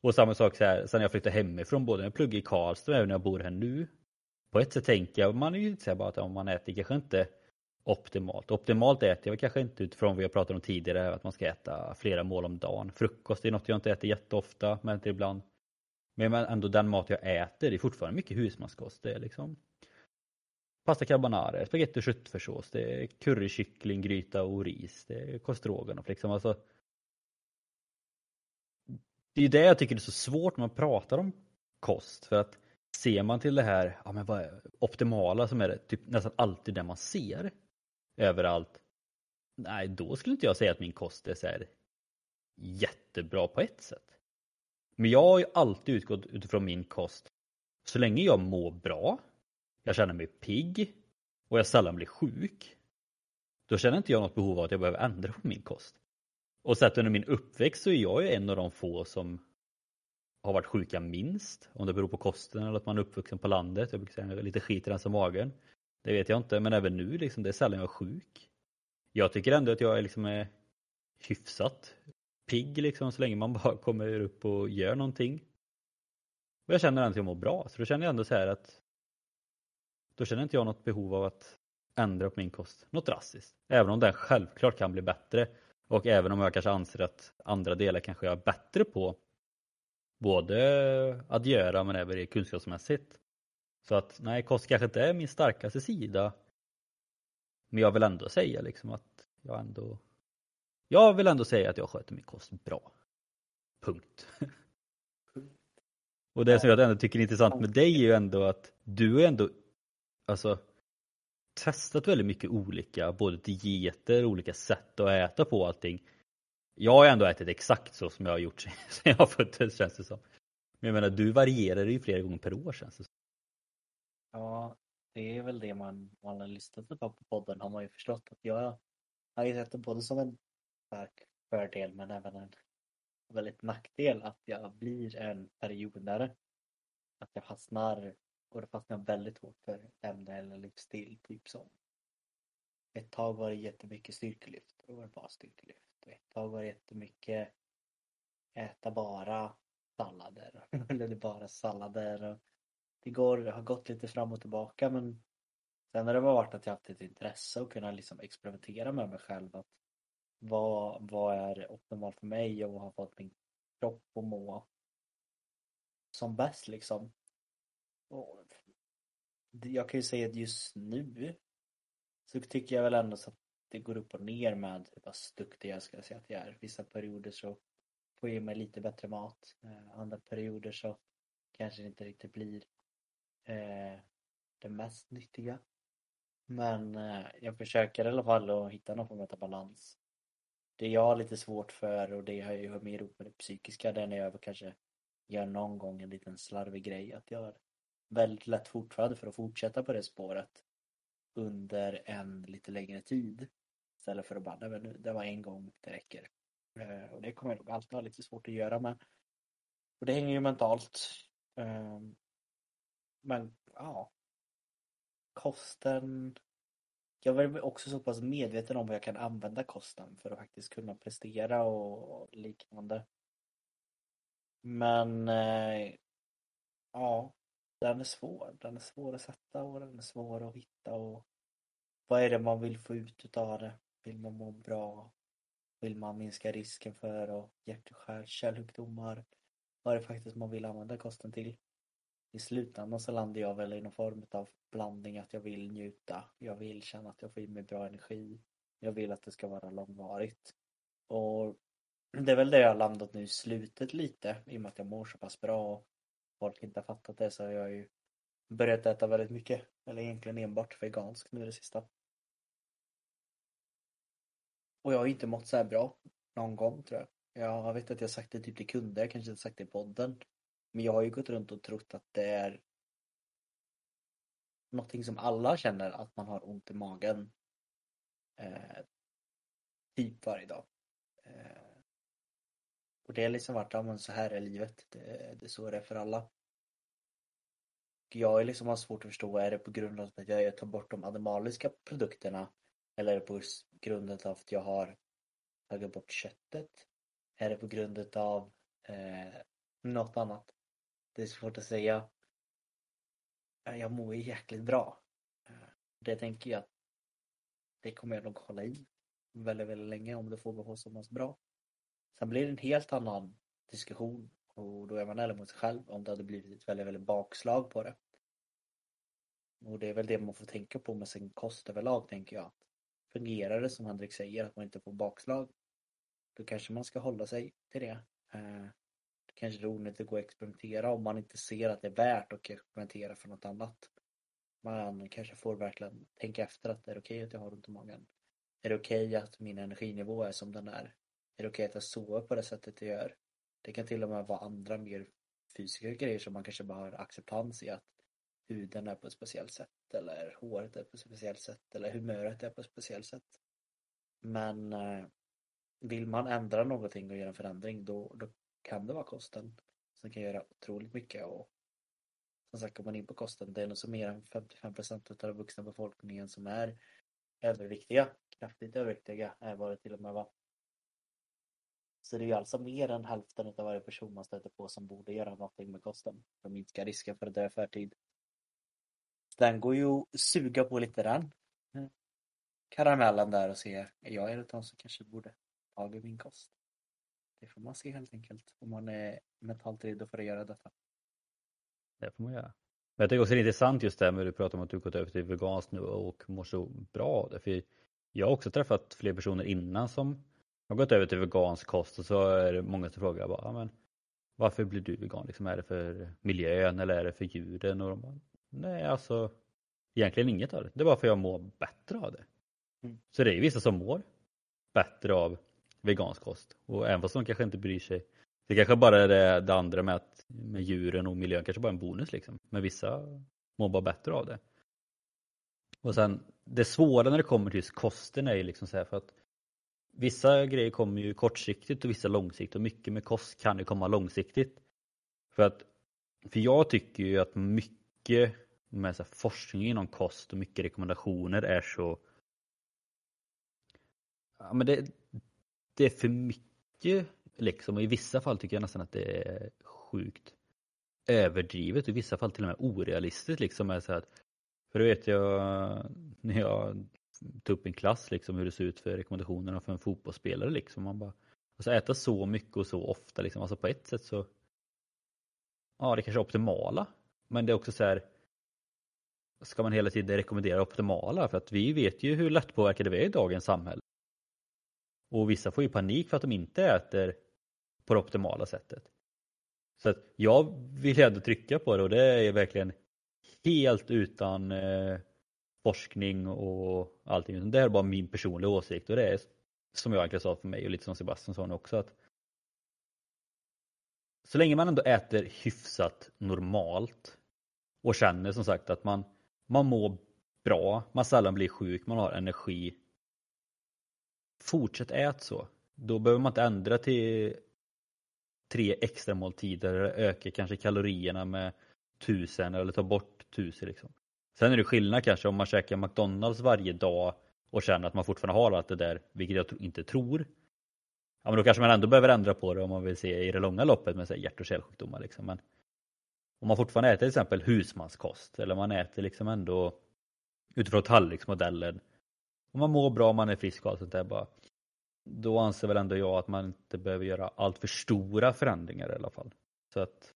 Och samma sak så här, sen jag flyttade hemifrån, både när jag pluggade i Karlstad och även när jag bor här nu. På ett sätt tänker jag, man är ju så bara att om man äter kanske inte optimalt. Optimalt äter jag kanske inte utifrån vad jag pratade om tidigare, att man ska äta flera mål om dagen. Frukost är något jag inte äter jätteofta, men inte ibland. Men ändå den mat jag äter, det är fortfarande mycket husmanskost. Det är liksom pasta carbonara, spagetti och köttfärssås, det är currykyckling, gryta och ris, det är korvstroganoff liksom. Alltså, det är det jag tycker är så svårt när man pratar om kost. För att ser man till det här ja, men vad är optimala som är det typ nästan alltid det man ser överallt. Nej, då skulle inte jag säga att min kost är så här jättebra på ett sätt. Men jag har ju alltid utgått utifrån min kost. Så länge jag mår bra, jag känner mig pigg och jag sällan blir sjuk. Då känner inte jag något behov av att jag behöver ändra på min kost. Och sett under min uppväxt så är jag ju en av de få som har varit sjuka minst. Om det beror på kosten eller att man är uppvuxen på landet. Jag brukar säga lite skit i den magen. Det vet jag inte, men även nu liksom, det är sällan jag är sjuk. Jag tycker ändå att jag är liksom är hyfsat pigg liksom så länge man <laughs> bara kommer upp och gör någonting. Och jag känner ändå att jag mår bra, så då känner jag ändå så här att då känner inte jag något behov av att ändra på min kost något drastiskt. Även om den självklart kan bli bättre och även om jag kanske anser att andra delar kanske jag är bättre på både att göra men även kunskapsmässigt. Så att nej, kost kanske inte är min starkaste sida. Men jag vill ändå säga liksom att jag ändå Jag vill ändå säga att jag sköter min kost bra. Punkt. <laughs> Och det som jag ändå tycker är intressant med dig är ju ändå att du är ändå alltså testat väldigt mycket olika, både dieter, olika sätt att äta på allting. Jag har ändå ätit exakt så som jag har gjort <laughs> sen jag föddes känns det som. Men jag menar du varierar ju flera gånger per år känns det som. Ja, det är väl det man, man har lyssnat på på podden har man ju förstått att jag har ju sett det både som en stark fördel men även en väldigt nackdel att jag blir en periodare. Att jag fastnar och det fastnar väldigt hårt för ämne eller livsstil. Typ som ett tag var det jättemycket styrkelyft. det var det bara styrkelyft. Ett tag var det jättemycket äta bara sallader. <laughs> eller bara sallader. Och det går, det har gått lite fram och tillbaka men sen har det varit att jag haft ett intresse och kunna liksom experimentera med mig själv. Att vad, vad är optimalt för mig och vad har fått min kropp att må som bäst liksom. Och jag kan ju säga att just nu så tycker jag väl ändå så att det går upp och ner med hur pass duktig jag ska säga att jag är. Vissa perioder så får jag mig lite bättre mat. Eh, andra perioder så kanske det inte riktigt blir eh, det mest nyttiga. Men eh, jag försöker i alla fall att hitta någon form av balans. Det jag har lite svårt för och det har ju mer ihop med det psykiska det är när jag kanske gör någon gång en liten slarvig grej att jag har väldigt lätt fortfarande för att fortsätta på det spåret under en lite längre tid. Istället för att bara, nej men det var en gång, det räcker. Eh, och det kommer jag nog alltid ha lite svårt att göra med. Och det hänger ju mentalt. Eh, men ja. Kosten. Jag är också så pass medveten om vad jag kan använda kosten för att faktiskt kunna prestera och liknande. Men eh, ja, den är svår. Den är svår att sätta och den är svår att hitta och vad är det man vill få ut utav det? Vill man må bra? Vill man minska risken för hjärt och kärlsjukdomar? Vad är det faktiskt man vill använda kosten till? I slutändan så landar jag väl i någon form av blandning att jag vill njuta. Jag vill känna att jag får i mig bra energi. Jag vill att det ska vara långvarigt. Och det är väl det jag har landat nu i slutet lite i och med att jag mår så pass bra och folk inte har fattat det så har jag ju börjat äta väldigt mycket. Eller egentligen enbart veganskt nu det sista. Och jag har inte mått så här bra någon gång tror jag. Jag vet att jag sagt det typ till kunder, jag kanske inte sagt det i podden. Men jag har ju gått runt och trott att det är någonting som alla känner att man har ont i magen. Eh, typ varje dag. Eh, och det har liksom varit, ja men så här är livet. Det, det är så det är för alla. Jag är liksom har svårt att förstå, är det på grund av att jag tar bort de animaliska produkterna eller är det på grund av att jag har tagit bort köttet? Är det på grund av eh, något annat? Det är svårt att säga. Eh, jag mår ju jäkligt bra. Eh, det tänker jag att det kommer jag nog hålla i väldigt, väldigt länge om det får behålla så pass bra. Sen blir det en helt annan diskussion och då är man ärlig mot sig själv om det hade blivit ett väldigt, väldigt bakslag på det. Och det är väl det man får tänka på med sin kost överlag tänker jag. Fungerar det som Henrik säger att man inte får bakslag då kanske man ska hålla sig till det. Eh, det kanske är onödigt att gå och experimentera om man inte ser att det är värt att experimentera för något annat. Man kanske får verkligen tänka efter att det är okej okay att jag har ont i magen. Är det okej okay att min energinivå är som den är? Är det okej okay att jag sover på det sättet jag gör? Det kan till och med vara andra mer fysiska grejer som man kanske bara har acceptans i att huden är på ett speciellt sätt eller håret är på ett speciellt sätt eller humöret är på ett speciellt sätt. Men eh, vill man ändra någonting och göra en förändring då, då kan det vara kosten som kan göra otroligt mycket och som sagt går man in på kosten, det är nog så mer än 55 procent av den vuxna befolkningen som är överviktiga, kraftigt överviktiga är vad det till och med var. Så det är ju alltså mer än hälften av varje person man stöter på som borde göra någonting med kosten för att minska risken för att dö i förtid. Den går ju att suga på lite den mm. karamellen där och se, är jag en av de som kanske borde tag i min kost? Det får man se helt enkelt om man är mentalt redo för att göra detta. Det får man göra. Men jag tycker också det är intressant just det här med att du pratar om att du gått över till veganskt nu och mår så bra av det. För jag har också träffat fler personer innan som har gått över till vegansk kost och så är det många som frågar bara, men varför blir du vegan? Liksom, är det för miljön eller är det för djuren? Och de bara, Nej, alltså egentligen inget av det. Det är bara för att jag mår bättre av det. Mm. Så det är vissa som mår bättre av vegansk kost och även fast de kanske inte bryr sig. Det kanske bara är det, det andra med, att, med djuren och miljön kanske bara en bonus liksom. Men vissa mår bara bättre av det. Och sen det svåra när det kommer till just kosten är ju liksom så här för att vissa grejer kommer ju kortsiktigt och vissa långsiktigt och mycket med kost kan ju komma långsiktigt. För att för jag tycker ju att mycket med så forskning inom kost och mycket rekommendationer är så ja, men det, det är för mycket liksom och i vissa fall tycker jag nästan att det är sjukt överdrivet och i vissa fall till och med orealistiskt liksom. Är så att, för det vet jag när jag tog upp en klass liksom hur det ser ut för rekommendationerna för en fotbollsspelare liksom. Man bara, alltså äta så mycket och så ofta liksom, alltså på ett sätt så Ja det kanske är optimala men det är också så här Ska man hela tiden rekommendera optimala för att vi vet ju hur lättpåverkade vi är i dagens samhälle. Och vissa får ju panik för att de inte äter på det optimala sättet. Så att jag vill ändå trycka på det och det är verkligen helt utan eh, forskning och allting. Det är bara min personliga åsikt och det är som jag egentligen sa för mig och lite som Sebastian sa nu också att så länge man ändå äter hyfsat normalt och känner som sagt att man, man mår bra, man sällan blir sjuk, man har energi fortsätt ät så. Då behöver man inte ändra till tre extra måltider eller öka kanske kalorierna med tusen eller ta bort tusen liksom. Sen är det skillnad kanske om man käkar McDonalds varje dag och känner att man fortfarande har allt det där, vilket jag inte tror. Ja men då kanske man ändå behöver ändra på det om man vill se i det långa loppet med hjärt och kärlsjukdomar liksom. Men om man fortfarande äter till exempel husmanskost eller man äter liksom ändå utifrån tallriksmodellen om man mår bra, man är frisk och allt sånt där bara. Då anser väl ändå jag att man inte behöver göra allt för stora förändringar i alla fall. Så att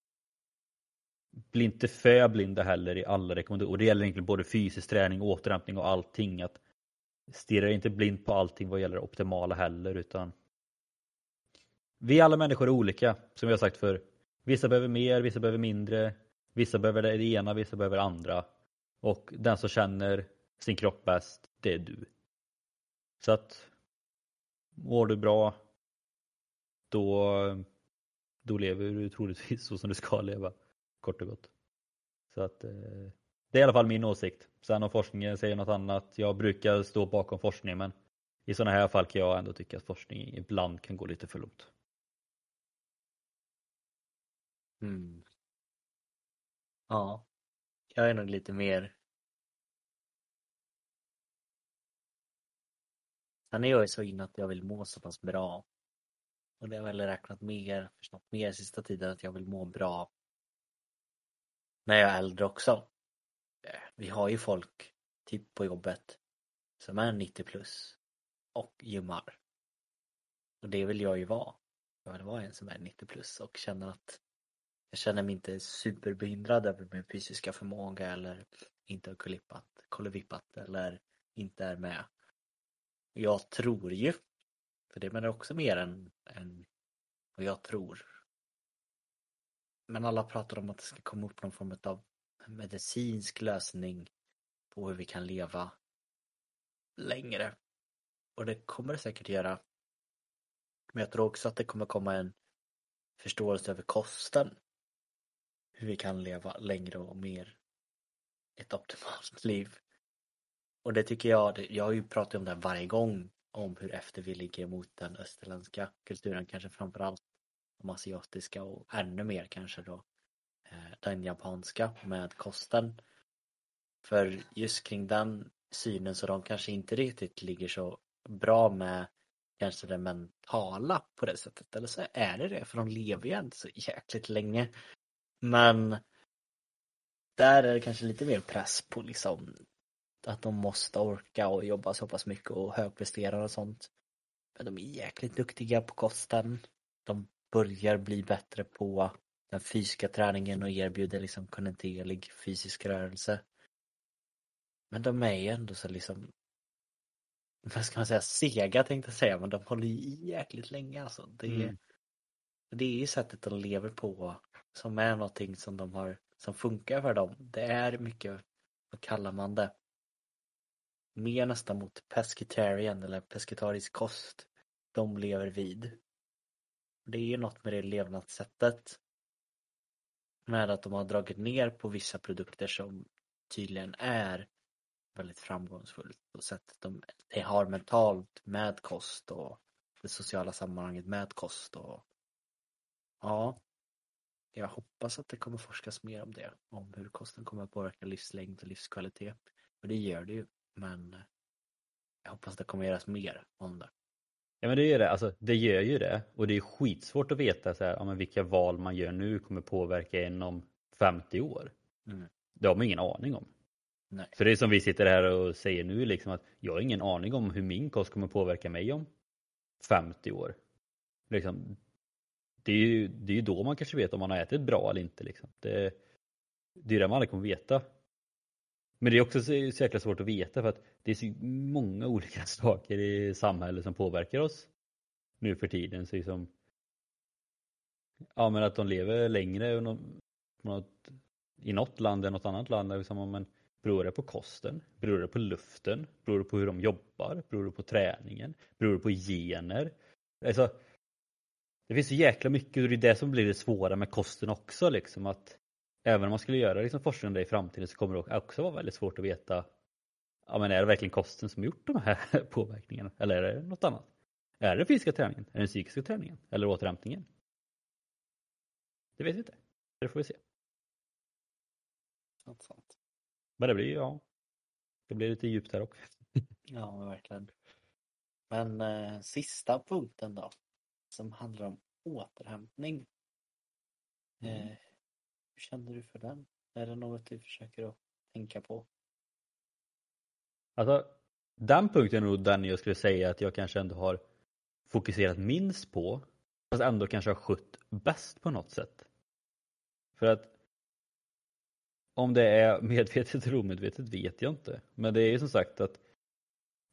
bli inte för blinda heller i alla rekommendationer. Och det gäller egentligen både fysisk träning, återhämtning och allting. Att stirra inte blind på allting vad gäller det optimala heller utan vi alla människor är olika som vi har sagt för Vissa behöver mer, vissa behöver mindre. Vissa behöver det ena, vissa behöver det andra. Och den som känner sin kropp bäst, det är du. Så att mår du bra då, då lever du troligtvis så som du ska leva, kort och gott. Så att eh, det är i alla fall min åsikt. Sen om forskningen säger något annat, jag brukar stå bakom forskningen, men i sådana här fall kan jag ändå tycka att forskning ibland kan gå lite för långt. Mm. Ja, jag är nog lite mer Sen är jag ju så inne att jag vill må så pass bra. Och det har jag väl räknat mer, förstått mer sista tiden att jag vill må bra när jag är äldre också. Eh, vi har ju folk, typ på jobbet, som är 90 plus och gymmar. Och det vill jag ju vara. Jag vill vara en som är 90 plus och känner att jag känner mig inte superbehindrad över min fysiska förmåga eller inte har kolippat, kollevippat eller inte är med. Jag tror ju, för det menar också mer än, än vad jag tror. Men alla pratar om att det ska komma upp någon form av medicinsk lösning på hur vi kan leva längre. Och det kommer det säkert göra. Men jag tror också att det kommer komma en förståelse över kosten. Hur vi kan leva längre och mer ett optimalt <laughs> liv. Och det tycker jag, jag har ju pratat om det varje gång om hur efter vi ligger mot den österländska kulturen, kanske framförallt de asiatiska och ännu mer kanske då eh, den japanska med kosten. För just kring den synen så de kanske inte riktigt ligger så bra med kanske det mentala på det sättet. Eller så är det det, för de lever ju inte så jäkligt länge. Men där är det kanske lite mer press på liksom att de måste orka och jobba så pass mycket och högprestera och sånt. Men de är jäkligt duktiga på kosten. De börjar bli bättre på den fysiska träningen och erbjuder liksom kontinuerlig fysisk rörelse. Men de är ju ändå så liksom vad ska man säga, sega tänkte jag säga, men de håller ju jäkligt länge alltså. Det, Mm. det är ju sättet de lever på som är någonting som de har, som funkar för dem. Det är mycket, vad kallar man det? Mer nästan mot pescetarian eller pescetarisk kost de lever vid. Det är ju något med det levnadssättet. Med att de har dragit ner på vissa produkter som tydligen är väldigt framgångsfullt och sättet de, de har mentalt med kost och det sociala sammanhanget med kost och ja, jag hoppas att det kommer forskas mer om det, om hur kosten kommer att påverka livslängd och livskvalitet. Och det gör det ju, men jag hoppas det kommer göras mer om det. Ja men det gör det, alltså det gör ju det och det är skitsvårt att veta så här, ja, men vilka val man gör nu kommer påverka en om 50 år. Mm. Det har man ingen aning om. Nej. För det är som vi sitter här och säger nu liksom att jag har ingen aning om hur min kost kommer påverka mig om 50 år. Liksom, det är ju det är ju då man kanske vet om man har ätit bra eller inte. Liksom. Det, det är det man aldrig kommer veta. Men det är också så, jäkla svårt att veta för att det är så många <laughs> olika saker i samhället som påverkar oss nu för tiden. Så liksom, ja men att de lever längre på något, i något land än något annat land. Liksom, men beror det på kosten? Beror det på luften? Beror det på hur de jobbar? Beror det på träningen? Beror det på gener? Alltså, det finns så jäkla mycket och det är det som blir det svåra med kosten också. Liksom, att även om man skulle göra liksom, forskning om det i framtiden så kommer det också vara väldigt svårt att veta ja, men är det verkligen kosten som gjort de här <laughs> påverkningarna? Eller är det något annat? Är det den fysiska träningen? Är det den psykiska träningen? Eller återhämtningen? Det vet vi inte. Det får vi se. Sant, sant. Men det blir ju, ja. Det blir lite djupt här också. <laughs> Ja, verkligen. Men eh, sista punkten då, som handlar om återhämtning. Eh, hur känner du för den? Är det något du försöker att tänka på? Alltså, den punkten är nog den jag skulle säga att jag kanske ändå har fokuserat minst på. Fast ändå kanske har skött bäst på något sätt. För att om det är medvetet eller omedvetet vet jag inte. Men det är ju som sagt att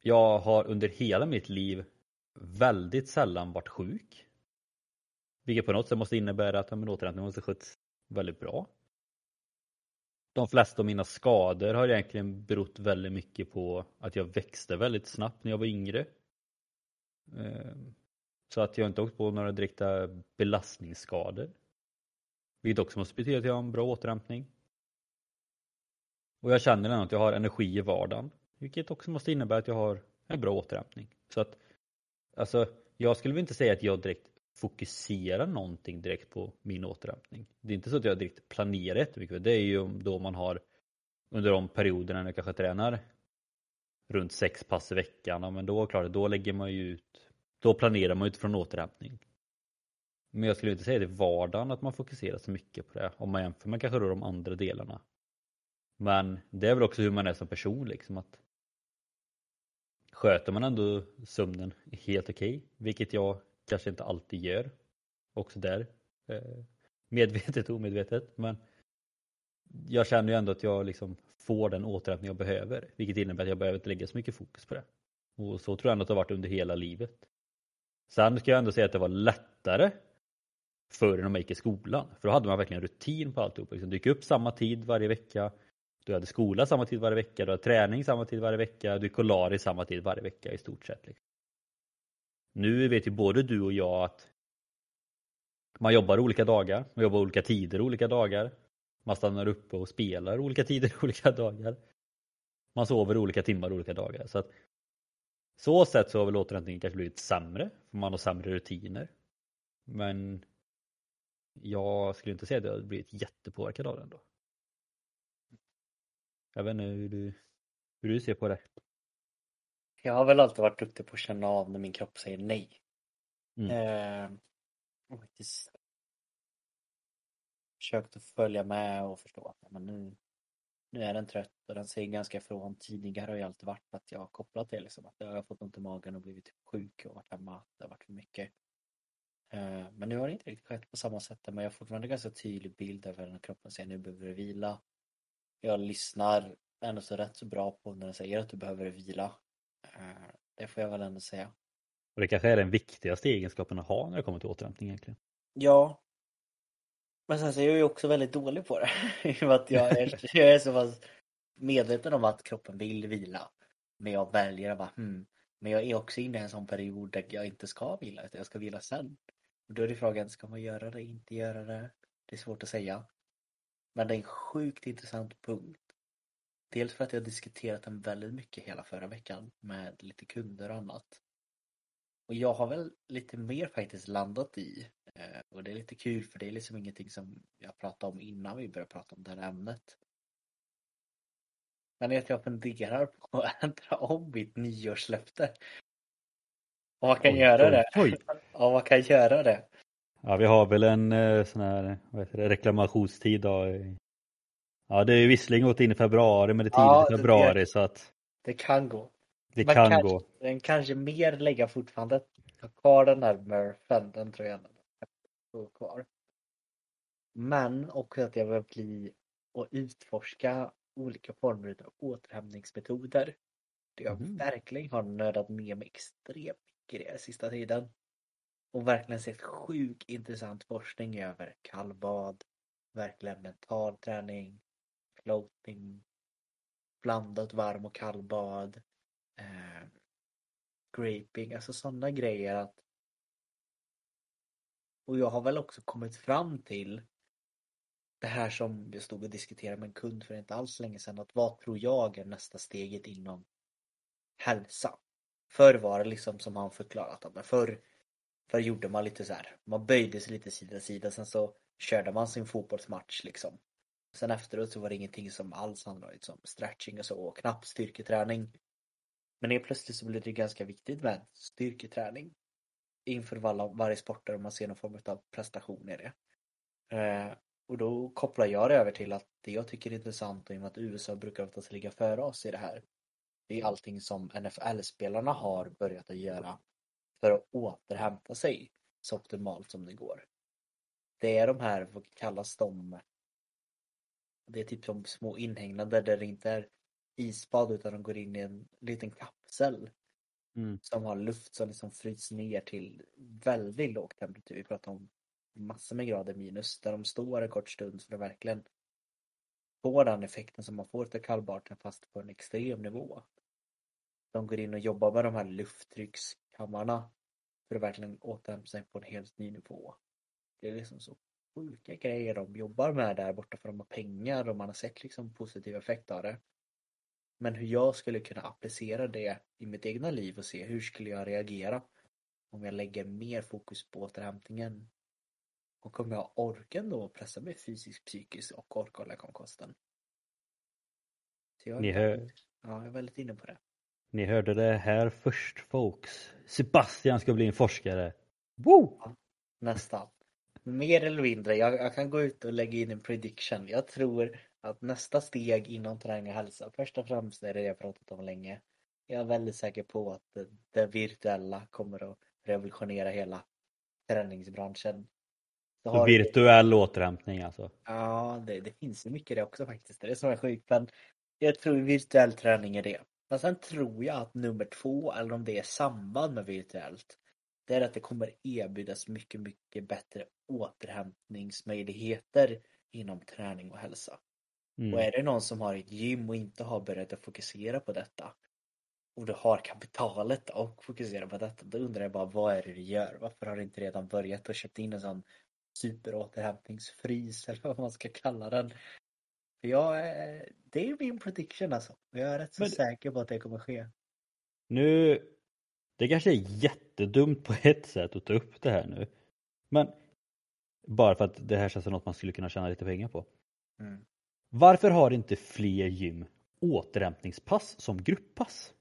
jag har under hela mitt liv väldigt sällan varit sjuk. Vilket på något sätt måste innebära att ja, men återhämtningen måste skötts väldigt bra. De flesta av mina skador har egentligen berott väldigt mycket på att jag växte väldigt snabbt när jag var yngre. Eh, så att jag inte åkt på några direkta belastningsskador. Vilket också måste betyda att jag har en bra återhämtning. Och jag känner ändå att jag har energi i vardagen. Vilket också måste innebära att jag har en bra återhämtning. Så att alltså, jag skulle väl inte säga att jag direkt fokuserar någonting direkt på min återhämtning. Det är inte så att jag direkt planerar jättemycket. Det är ju då man har under de perioderna när jag kanske tränar runt sex pass i veckan, ja, men då, klart, då lägger man ju ut, då planerar man utifrån återhämtning. Men jag skulle inte säga det i vardagen att man fokuserar så mycket på det om man jämför med kanske då de andra delarna. Men det är väl också hur man är som person liksom att sköter man ändå sömnen helt okej, okay, vilket jag kanske inte alltid gör. Också där. Eh, medvetet och omedvetet. Men jag känner ju ändå att jag liksom får den återhämtning jag behöver. Vilket innebär att jag behöver inte lägga så mycket fokus på det. Och så tror jag ändå att det har varit under hela livet. Sen ska jag ändå säga att det var lättare förr när man gick i skolan. För då hade man verkligen rutin på alltihop. Liksom, dyka gick upp samma tid varje vecka. Du hade skola samma tid varje vecka. Du hade träning samma tid varje vecka. Du gick och la dig samma tid varje vecka i stort sett. Liksom. Nu vet ju både du och jag att man jobbar olika dagar, man jobbar olika tider olika dagar. Man stannar uppe och spelar olika tider <laughs> olika dagar. Man sover olika timmar olika dagar. Så att så sätt så har väl återhämtningen kanske blivit sämre, för man har sämre rutiner. Men jag skulle inte säga att jag har blivit jättepåverkad av den då. Jag vet inte hur du, hur du ser på det. Jag har väl alltid varit duktig på att känna av när min kropp säger nej. Mm. Eh, och faktiskt försökt att följa med och förstå att men nu, nu är den trött och den säger ganska ifrån. Tidigare har jag alltid varit att jag har kopplat det liksom. Att jag har fått ont i magen och blivit typ sjuk och varit hemma. Det har varit för mycket. Eh, men nu har det inte riktigt skett på samma sätt. Men jag har fortfarande ganska tydlig bild över när kroppen säger nu behöver du vila. Jag lyssnar ändå så rätt så bra på när den säger att du behöver vila. Eh, det får jag väl ändå säga. Och det kanske är den viktigaste egenskapen att ha när det kommer till återhämtning egentligen. Ja. Men sen så är jag ju också väldigt dålig på det. <laughs> att jag är, <laughs> jag är så pass medveten om att kroppen vill vila. Men jag väljer att bara hmm. Men jag är också inne i en sån period där jag inte ska vila utan jag ska vila sen. Och då är det frågan, ska man göra det, inte göra det? Det är svårt att säga. Men det är en sjukt intressant punkt. Dels för att jag har diskuterat den väldigt mycket hela förra veckan med lite kunder och annat. Och jag har väl lite mer faktiskt landat i eh, och det är lite kul för det är liksom ingenting som jag pratade om innan vi började prata om det här ämnet. Men att jag funderar på <laughs> att ändra om mitt nyårslöfte. Och vad kan oj, göra oj, det? Oj. <laughs> Ja, vad kan göra det? Ja, vi har väl en eh, sån här vad heter det, reklamationstid då. Ja, det är visserligen gått in i februari, men det är tidigt ja, februari det, så att det kan gå. Det Men kan kanske, gå. Den kanske mer lägga fortfarande kvar den här Murphen, den tror jag står kvar. Men också att jag vill bli och utforska olika former av återhämtningsmetoder. Det jag mm. verkligen har nördat med mig extremt mycket den sista tiden. Och verkligen sett sjukt intressant forskning över kallbad, verkligen mental träning, floating, blandat varm och kallbad, eh, graping, alltså sådana grejer att och jag har väl också kommit fram till det här som jag stod och diskuterade med en kund för inte alls länge sedan att vad tror jag är nästa steget inom hälsa? Förr var det liksom som han förklarat att förr, förr gjorde man lite så här, man böjde sig lite sida vid sida sen så körde man sin fotbollsmatch liksom. Sen efteråt så var det ingenting som alls handlade om liksom, stretching och så och knappt styrketräning. Men helt plötsligt så blev det ganska viktigt med styrketräning inför varje sport där man ser någon form av prestation i det. Eh, och då kopplar jag det över till att det jag tycker är intressant och i och med att USA brukar oftast ligga före oss i det här. Det är allting som NFL-spelarna har börjat att göra för att återhämta sig så optimalt som det går. Det är de här, vad kallas de? Det är typ som små inhägnader där det inte är isbad utan de går in i en liten kapsel. Mm. Som har luft som liksom fryts ner till väldigt låg temperatur. Vi pratar om massor med grader minus. Där de står en kort stund för att verkligen få den effekten som man får till kallbaden fast på en extrem nivå. De går in och jobbar med de här lufttryckskammarna för att verkligen återhämta sig på en helt ny nivå. Det är liksom så sjuka grejer de jobbar med där borta för de har pengar och man har sett liksom positiv effekt av det. Men hur jag skulle kunna applicera det i mitt egna liv och se hur skulle jag reagera om jag lägger mer fokus på återhämtningen. Och kommer jag orka då pressa mig fysiskt, psykiskt och orka hålla om kosten. Så jag, är Ni hör... ja, jag är väldigt inne på det. Ni hörde det här först folks. Sebastian ska bli en forskare. Woo! Nästan. Mer eller mindre. Jag, jag kan gå ut och lägga in en prediction. Jag tror att nästa steg inom träning och hälsa, först och främst är det jag pratat om länge. Jag är väldigt säker på att det, det virtuella kommer att revolutionera hela träningsbranschen. Så har virtuell vi... återhämtning alltså? Ja, det, det finns ju mycket det också faktiskt. Det är det som är sjukt. Men jag tror virtuell träning är det. Men sen tror jag att nummer två, eller om det är samband med virtuellt, det är att det kommer erbjudas mycket, mycket bättre återhämtningsmöjligheter inom träning och hälsa. Mm. Och är det någon som har ett gym och inte har börjat att fokusera på detta och du har kapitalet och fokuserar på detta, då undrar jag bara vad är det du gör? Varför har du inte redan börjat och köpt in en sån superåterhämtningsfrys <laughs> eller vad man ska kalla den? För jag, det är min prediction alltså. Jag är rätt så Men... säker på att det kommer ske. Nu, det kanske är jättedumt på ett sätt att ta upp det här nu. Men bara för att det här känns som något man skulle kunna tjäna lite pengar på. Mm. Varför har inte fler gym återhämtningspass som grupppass?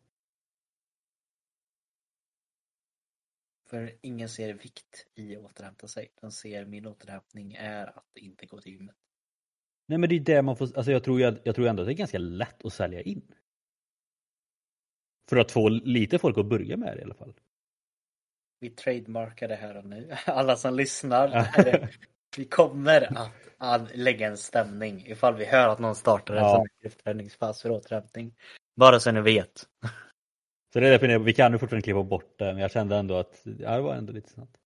För ingen ser vikt i att återhämta sig. De ser min återhämtning är att inte gå till gymmet. Nej men det är det man får, alltså jag tror, jag, jag tror ändå att det är ganska lätt att sälja in. För att få lite folk att börja med det i alla fall. Vi trademarkar det här och nu. <laughs> Alla som lyssnar. <laughs> Vi kommer att, att, lägga en stämning ifall vi hör att någon startar en ja. sån träningspass för återhämtning. Bara så ni vet. Så det är därför vi kan ju fortfarande klippa bort det, men jag kände ändå att ja, det var ändå lite snabbt.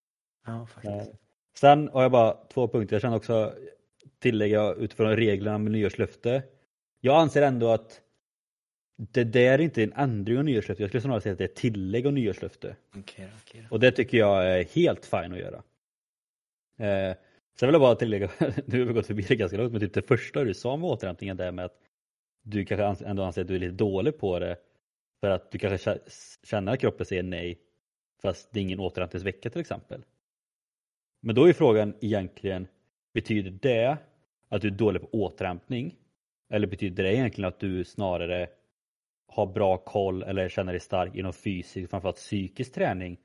Ja, faktiskt. Sen har jag bara två punkter. Jag känner också tillägga utifrån reglerna med nyårslöfte. Jag anser ändå att det där är inte en ändring av nyårslöfte. Jag skulle snarare säga att det är ett tillägg av nyårslöfte. Okay, okay. Och det tycker jag är helt fint att göra. Eh, sen vill jag bara tillägga, <laughs> nu har vi gått förbi det ganska långt, men typ det första du sa med återhämtningen där med att du kanske ändå anser att du är lite dålig på det för att du kanske känner att kroppen säger nej fast det är ingen återhämtningsvecka till exempel. Men då är frågan egentligen, betyder det att du är dålig på återhämtning? Eller betyder det egentligen att du snarare har bra koll eller känner dig stark inom fysisk, framförallt psykisk träning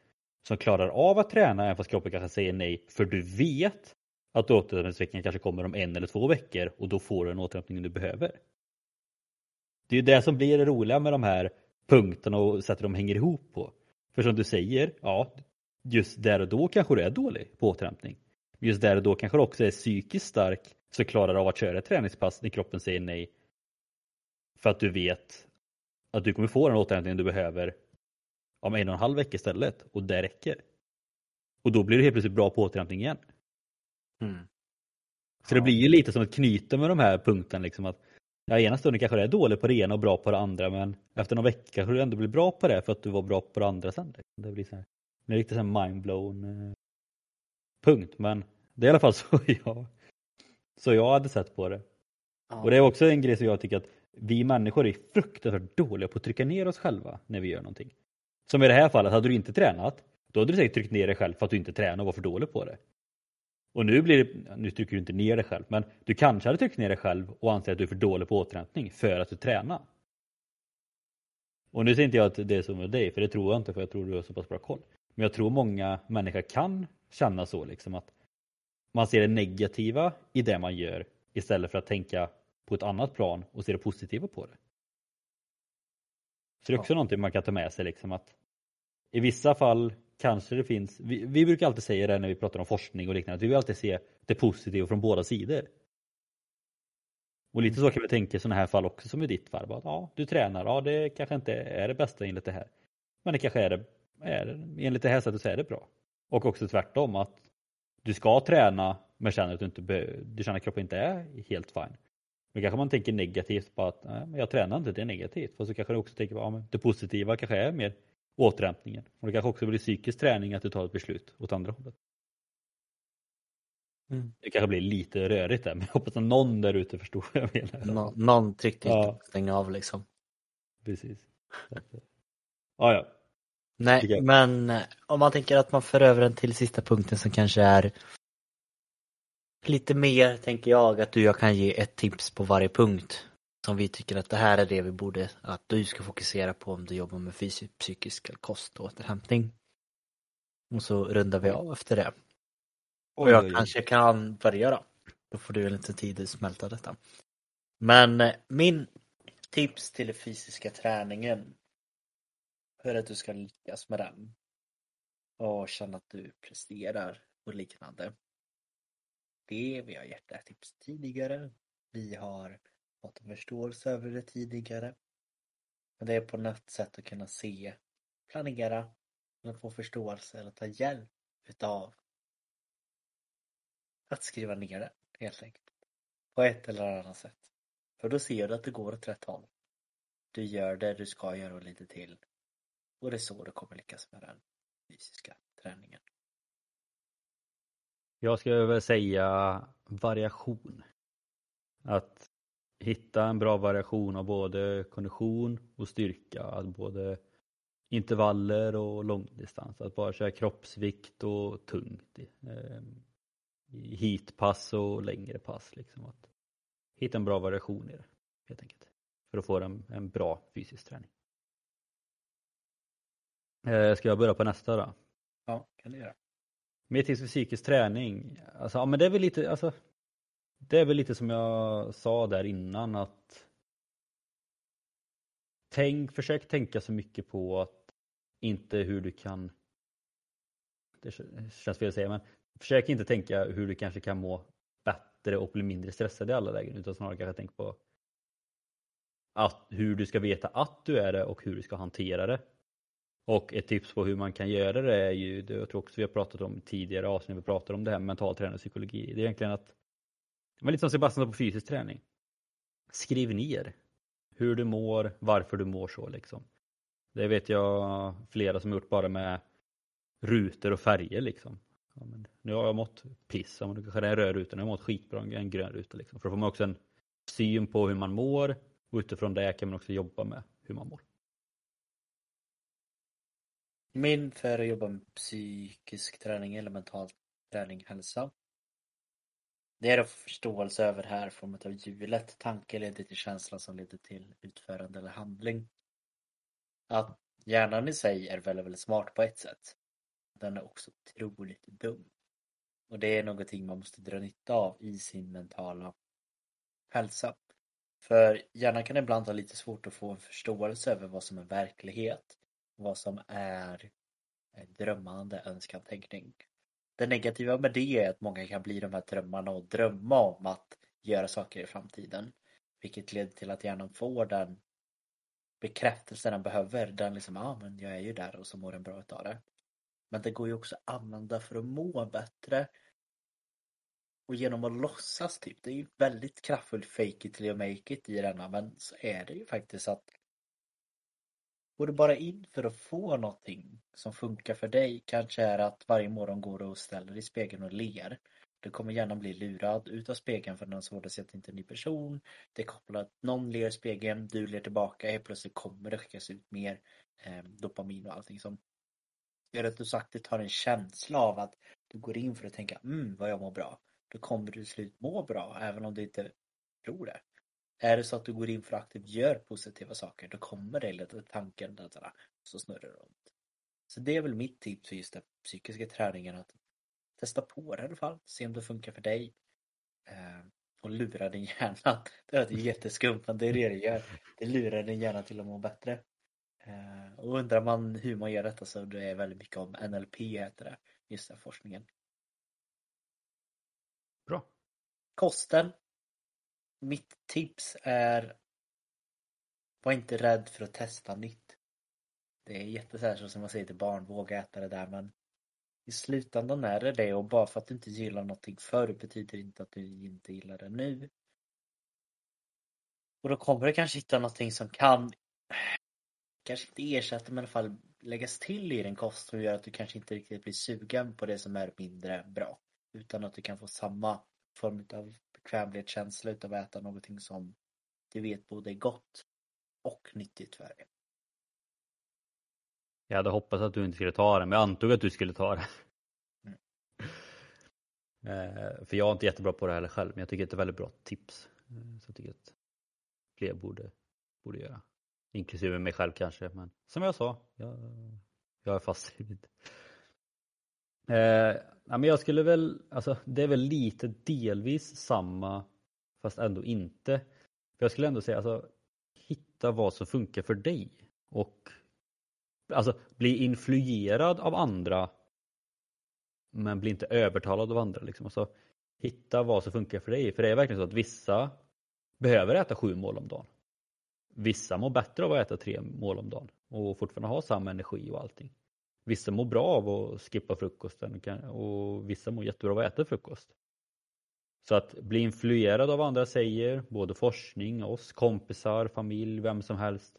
som klarar av att träna även fast kroppen kanske säger nej för du vet att återhämtningsveckan kanske kommer om en eller två veckor och då får du den återhämtning du behöver. Det är ju det som blir det roliga med de här punkterna och sättet de hänger ihop på. För som du säger, ja, just där och då kanske du är dålig på återhämtning. Just där och då kanske du också är psykiskt stark så klarar av att köra ett träningspass när kroppen säger nej. För att du vet att du kommer få den återhämtning du behöver om en och en halv vecka istället och det räcker. Och då blir du helt plötsligt bra på återhämtning igen. Mm. Så det blir ju lite som ett knyte med de här punkterna liksom att ja, ena stunden kanske du är dålig på det ena och bra på det andra men efter någon vecka kanske du ändå blir bra på det för att du var bra på det andra sen. Det blir så här, det är riktigt mindblown eh, punkt men det är i alla fall <laughs> så jag, så jag hade sett på det. Ja. Och det är också en grej som jag tycker att vi människor är fruktansvärt dåliga på att trycka ner oss själva när vi gör någonting. Som i det här fallet, hade du inte tränat, då hade du säkert tryckt ner dig själv för att du inte tränade och var för dålig på det. Och nu blir det, nu trycker du inte ner dig själv, men du kanske hade tryckt ner dig själv och anser att du är för dålig på återhämtning för att du tränar. Och nu säger inte jag att det är så med dig, för det tror jag inte, för jag tror du har så pass bra koll. Men jag tror många människor kan känna så liksom att man ser det negativa i det man gör istället för att tänka på ett annat plan och se det positiva på det. Så det är också ja. någonting man kan ta med sig liksom att i vissa fall kanske det finns, vi, vi, brukar alltid säga det när vi pratar om forskning och liknande, att vi vill alltid se det positiva från båda sidor. Och lite så kan vi tänka i sådana här fall också som i ditt fall. Att, ja, du tränar, ja det kanske inte är det bästa enligt det här. Men det kanske är det, är, enligt det här sättet så är det bra. Och också tvärtom att du ska träna men känner att du inte du känner att kroppen inte är helt fin. Då kanske man tänker negativt på att nej, jag tränar inte, det är negativt. Fast så kanske du också tänker att ja, det positiva kanske är mer återhämtningen. Och det kanske också blir psykisk träning att du tar ett beslut åt andra hållet. Mm. Det kanske blir lite rörigt där men jag hoppas att någon där ute förstår vad jag menar. Nå någon tryckte ja. stänga av liksom. Precis. Ja, ja. Nej, men eh, om man tänker att man för över den till sista punkten som kanske är lite mer tänker jag att du jag kan ge ett tips på varje punkt. som vi tycker att det här är det vi borde, att du ska fokusera på om du jobbar med fysisk, psykisk kost och återhämtning. Och så rundar vi av efter det. Och jag kanske kan börja då. Då får du en liten tid att smälta detta. Men eh, min tips till den fysiska träningen för att du ska lyckas med den och känna att du presterar och liknande. Det vi har gett det här tips tidigare. Vi har fått en förståelse över det tidigare. Men det är på något sätt att kunna se, planera, eller få förståelse eller ta hjälp utav att skriva ner det helt enkelt. På ett eller annat sätt. För då ser du att det går åt rätt håll. Du gör det du ska göra och lite till. Och det är så du kommer lyckas med den fysiska träningen. Jag skulle väl säga variation. Att hitta en bra variation av både kondition och styrka. Att både intervaller och långdistans. Att bara köra kroppsvikt och tungt. I ehm, heatpass och längre pass. Liksom. Att hitta en bra variation i det helt enkelt. För att få en, en bra fysisk träning. Eh, ska jag börja på nästa då? Ja, kan du göra. För psykisk träning. Alltså, ja, men det är väl lite, alltså, det är väl lite som jag sa där innan att tänk, försök tänka så mycket på att inte hur du kan det känns fel att säga men försök inte tänka hur du kanske kan må bättre och bli mindre stressad i alla lägen utan snarare kanske tänk på att, hur du ska veta att du är det och hur du ska hantera det. Och ett tips på hur man kan göra det är ju, det jag tror också vi har pratat om tidigare avsnitt, vi pratar om det här med mental träning och psykologi. Det är egentligen att, det var lite som Sebastian sa på fysisk träning. Skriv ner hur du mår, varför du mår så liksom. Det vet jag flera som gjort bara med rutor och färger liksom. Ja, men nu har jag mått piss, ja, men då kanske det är en röd ruta, nu har jag mått skitbra, en grön ruta liksom. För då får man också en syn på hur man mår och utifrån det kan man också jobba med hur man mår. Min för att jobba med psykisk träning eller mental träning, hälsa. Det är att få förståelse över det här form av hjulet. Tanke leder till känsla som leder till utförande eller handling. Att hjärnan i sig är väldigt, väldigt smart på ett sätt. Den är också otroligt dum. Och det är någonting man måste dra nytta av i sin mentala hälsa. För hjärnan kan ibland ha lite svårt att få en förståelse över vad som är verklighet vad som är drömmande önskan-tänkning. Det negativa med det är att många kan bli de här drömmarna och drömma om att göra saker i framtiden. Vilket leder till att hjärnan får den bekräftelsen den behöver. Den liksom, ja ah, men jag är ju där och så mår den bra utav det. Men det går ju också att använda för att må bättre. Och genom att låtsas typ, det är ju väldigt kraftfullt fake it till you make it i denna men så är det ju faktiskt att Går du bara in för att få någonting som funkar för dig kanske är att varje morgon går du och ställer dig i spegeln och ler. Du kommer gärna bli lurad ut av spegeln för den har svårt att se att det inte är en ny person. Det är kopplat att någon ler i spegeln, du ler tillbaka, helt plötsligt kommer det skickas ut mer eh, dopamin och allting som gör att du saktigt har en känsla av att du går in för att tänka mm vad jag mår bra. Då kommer du till slut må bra även om du inte tror det. Är det så att du går in för att aktivt gör positiva saker då kommer det lite tanken där så snurrar det runt. Så det är väl mitt tips för just den psykiska träningen att testa på det i alla fall, se om det funkar för dig. Eh, och lura din hjärna. <laughs> Det låter jätteskumt men det är det det gör. Det lurar din hjärna till att må bättre. Eh, och undrar man hur man gör detta så det är väldigt mycket om NLP heter det, just den forskningen. Bra. Kosten mitt tips är var inte rädd för att testa nytt. Det är jättesärskilt som man säger till barn, våga äta det där men i slutändan är det det och bara för att du inte gillar någonting förr betyder inte att du inte gillar det nu. Och då kommer du kanske hitta någonting som kan kanske inte ersätta men i alla fall läggas till i din kost som gör att du kanske inte riktigt blir sugen på det som är mindre bra. Utan att du kan få samma form av bekvämlighetskänsla utav att äta någonting som du vet både är gott och nyttigt för dig. Jag hade hoppats att du inte skulle ta det, men jag antog att du skulle ta det. Mm. <laughs> Eh, för jag är inte jättebra på det heller själv, men jag tycker att det är ett väldigt bra tips. Eh, så jag tycker att fler borde, borde göra. Inklusive mig själv kanske, men som jag sa, jag, jag är fast i Eh, ja, men jag skulle väl, alltså det är väl lite delvis samma fast ändå inte. För jag skulle ändå säga alltså hitta vad som funkar för dig och alltså bli influerad av andra men bli inte övertalad av andra. Liksom. Alltså, hitta vad som funkar för dig. För det är verkligen så att vissa behöver äta sju mål om dagen. Vissa mår bättre av att äta tre mål om dagen och fortfarande ha samma energi och allting. Vissa mår bra av att skippa frukosten och vissa mår jättebra av att äta frukost. Så att bli influerad av vad andra säger, både forskning, oss, kompisar, familj, vem som helst.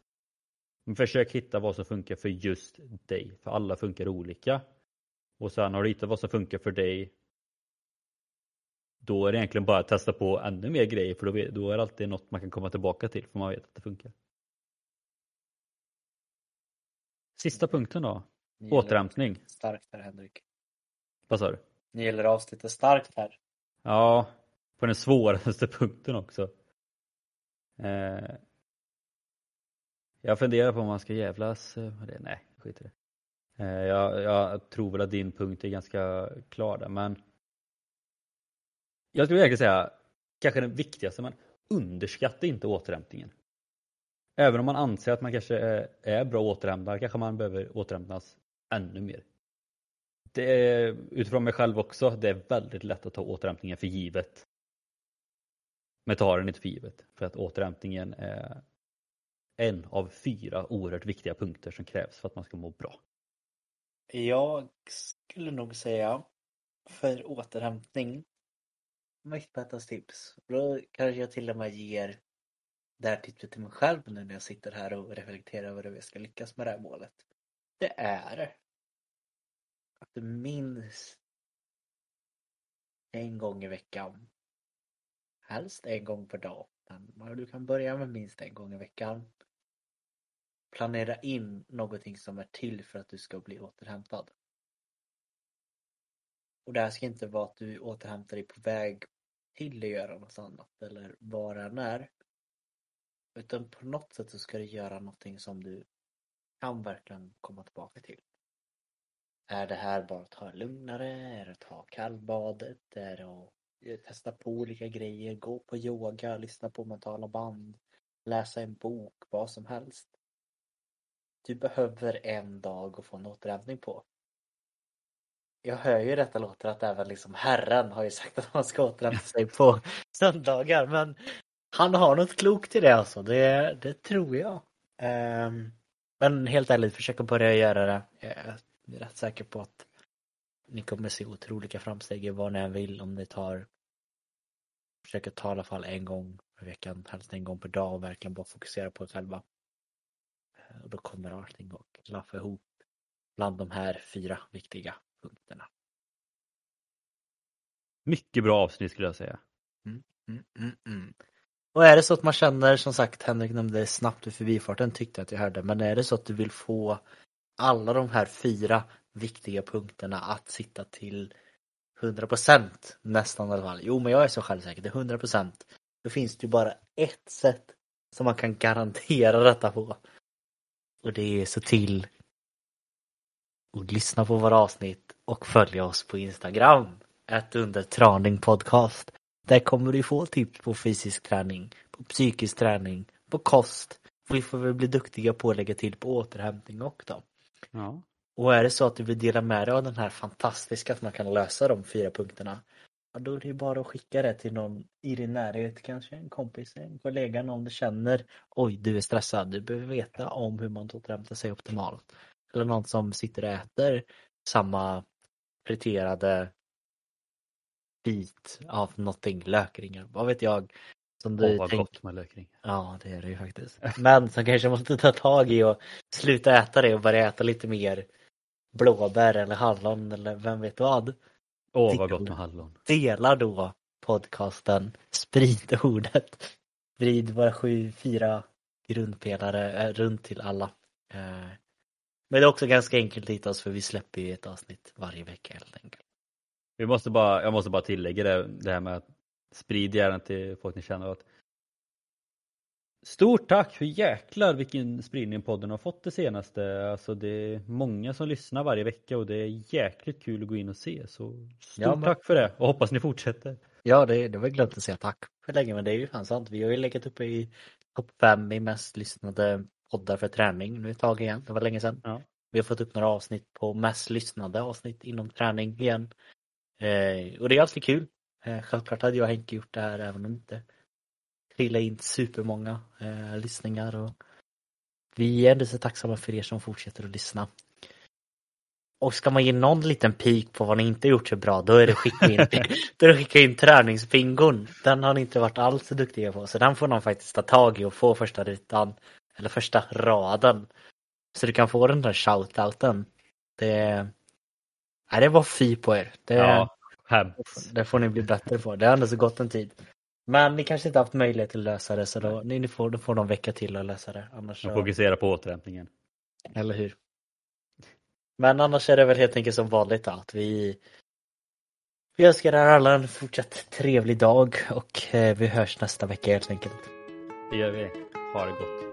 Men försök hitta vad som funkar för just dig, för alla funkar olika. Och sen har du hittat vad som funkar för dig då är det egentligen bara att testa på ännu mer grejer för då, då är det alltid något man kan komma tillbaka till för man vet att det funkar. Sista punkten då. Återhämtning. Starkt här Henrik. Vad sa du? Ni gäller avslutet starkt här. Ja, på den svåraste <laughs> punkten också. Eh, jag funderar på om man ska jävlas det. Nej, skit i det. Eh, jag, jag, tror väl att din punkt är ganska klar där, men jag skulle egentligen säga kanske den viktigaste, men underskatta inte återhämtningen. Även om man anser att man kanske är, bra återhämtad kanske man behöver återhämtas ännu mer. Det är, utifrån mig själv också, det är väldigt lätt att ta återhämtningen för givet. Men ta den inte för givet. För att återhämtningen är en av fyra oerhört viktiga punkter som krävs för att man ska må bra. Jag skulle nog säga för återhämtning mitt bästa tips. Då kanske jag till och med ger det här tipset till mig själv nu när jag sitter här och reflekterar över hur jag ska lyckas med det här målet. Det är att du minst en gång i veckan, helst en gång per dag, men du kan börja med minst en gång i veckan. Planera in någonting som är till för att du ska bli återhämtad. Och det här ska inte vara att du återhämtar dig på väg till att göra något annat eller var än är. Utan på något sätt så ska du göra någonting som du kan verkligen komma tillbaka till. Är det här bara att ta det lugnare? Är det att ta kallbadet? Är det att eh, testa på olika grejer? Gå på yoga, lyssna på mentala band, läsa en bok, vad som helst. Du behöver en dag att få en återhämtning på. Jag hör ju detta låter att även liksom Herren har ju sagt att man ska återhämta sig på <laughs> söndagar men han har något klokt i det alltså, det, det tror jag. Um, men helt ärligt, försök att börja göra det. Eh, jag är rätt säker på att ni kommer se otroliga framsteg i vad ni än vill om ni tar Försök att ta i alla fall en gång i veckan, helst en gång per dag och verkligen bara fokusera på er själva. Och då kommer allting att klaffa ihop bland de här fyra viktiga punkterna. Mycket bra avsnitt skulle jag säga. Mm, mm, mm, mm. och är det så att man känner, som sagt, Henrik nämnde det snabbt i förbifarten tyckte jag att jag hörde, men är det så att du vill få alla de här fyra viktiga punkterna att sitta till 100% nästan i alla fall. Jo, men jag är så självsäker, det är 100%. Då finns det ju bara ett sätt som man kan garantera detta på. Och det är så till och lyssna på våra avsnitt och följa oss på Instagram. Ett under Traning Podcast. Där kommer du få tips på fysisk träning, på psykisk träning, på kost. Vi får väl bli duktiga på att lägga till på återhämtning också. Ja. Och är det så att du vill dela med dig av den här fantastiska att man kan lösa de fyra punkterna. Ja, då är det bara att skicka det till någon i din närhet, kanske en kompis, en kollega, någon du känner. Oj, du är stressad, du behöver veta om hur man återhämtar sig optimalt. Eller någon som sitter och äter samma friterade bit av någonting, lökringar, vad vet jag. Som du Åh, vad tänk... gott med lökring. Ja, det är det ju faktiskt. Men som kanske måste ta tag i och sluta äta det och börja äta lite mer blåbär eller hallon eller vem vet vad. Åh, vad gott med hallon. Dela då podcasten, sprid ordet. Sprid våra sju, fyra grundpelare eh, runt till alla. Eh, men det är också ganska enkelt att hitta oss för vi släpper ju ett avsnitt varje vecka helt enkelt. Vi måste bara, jag måste bara tillägga det, det här med att sprid gärna till folk ni känner att Stort tack för jäklar vilken spridning podden har fått det senaste. Alltså det är många som lyssnar varje vecka och det är jäkligt kul att gå in och se. Så stort Ja, men- tack för det och hoppas ni fortsätter. Ja, det, det var glömt att säga tack för länge, men det är ju fan sant. Vi har ju legat uppe i topp fem i mest lyssnade poddar för träning nu ett tag igen. Det var länge sedan. Ja. Vi har fått upp några avsnitt på mest lyssnade avsnitt inom träning igen. Eh, och det är alltid kul. Eh, självklart hade jag och Henke gjort det här även om det inte trillade in supermånga eh, lyssningar. Och vi är ändå så tacksamma för er som fortsätter att lyssna. Och ska man ge någon liten pik på vad ni inte gjort så bra, då är det skicka in, <laughs> då är det skicka in träningsbingon. Den har ni inte varit alls så duktiga på, så den får någon faktiskt ta tag i och få första rutan, eller första raden. Så du kan få den där shoutouten. Det, nej, det var fy på er. Det, Ja, hemskt. det får ni bli bättre på. Det har ändå så gått en tid. Men ni kanske inte haft möjlighet att lösa det, så då, ni, ni får, då får någon vecka till att lösa det. Annars De så... fokuserar på återhämtningen. Eller hur? Men annars är det väl helt enkelt som vanligt att vi vi önskar er alla en fortsatt trevlig dag och eh, vi hörs nästa vecka helt enkelt. Det gör vi. Ha det gott.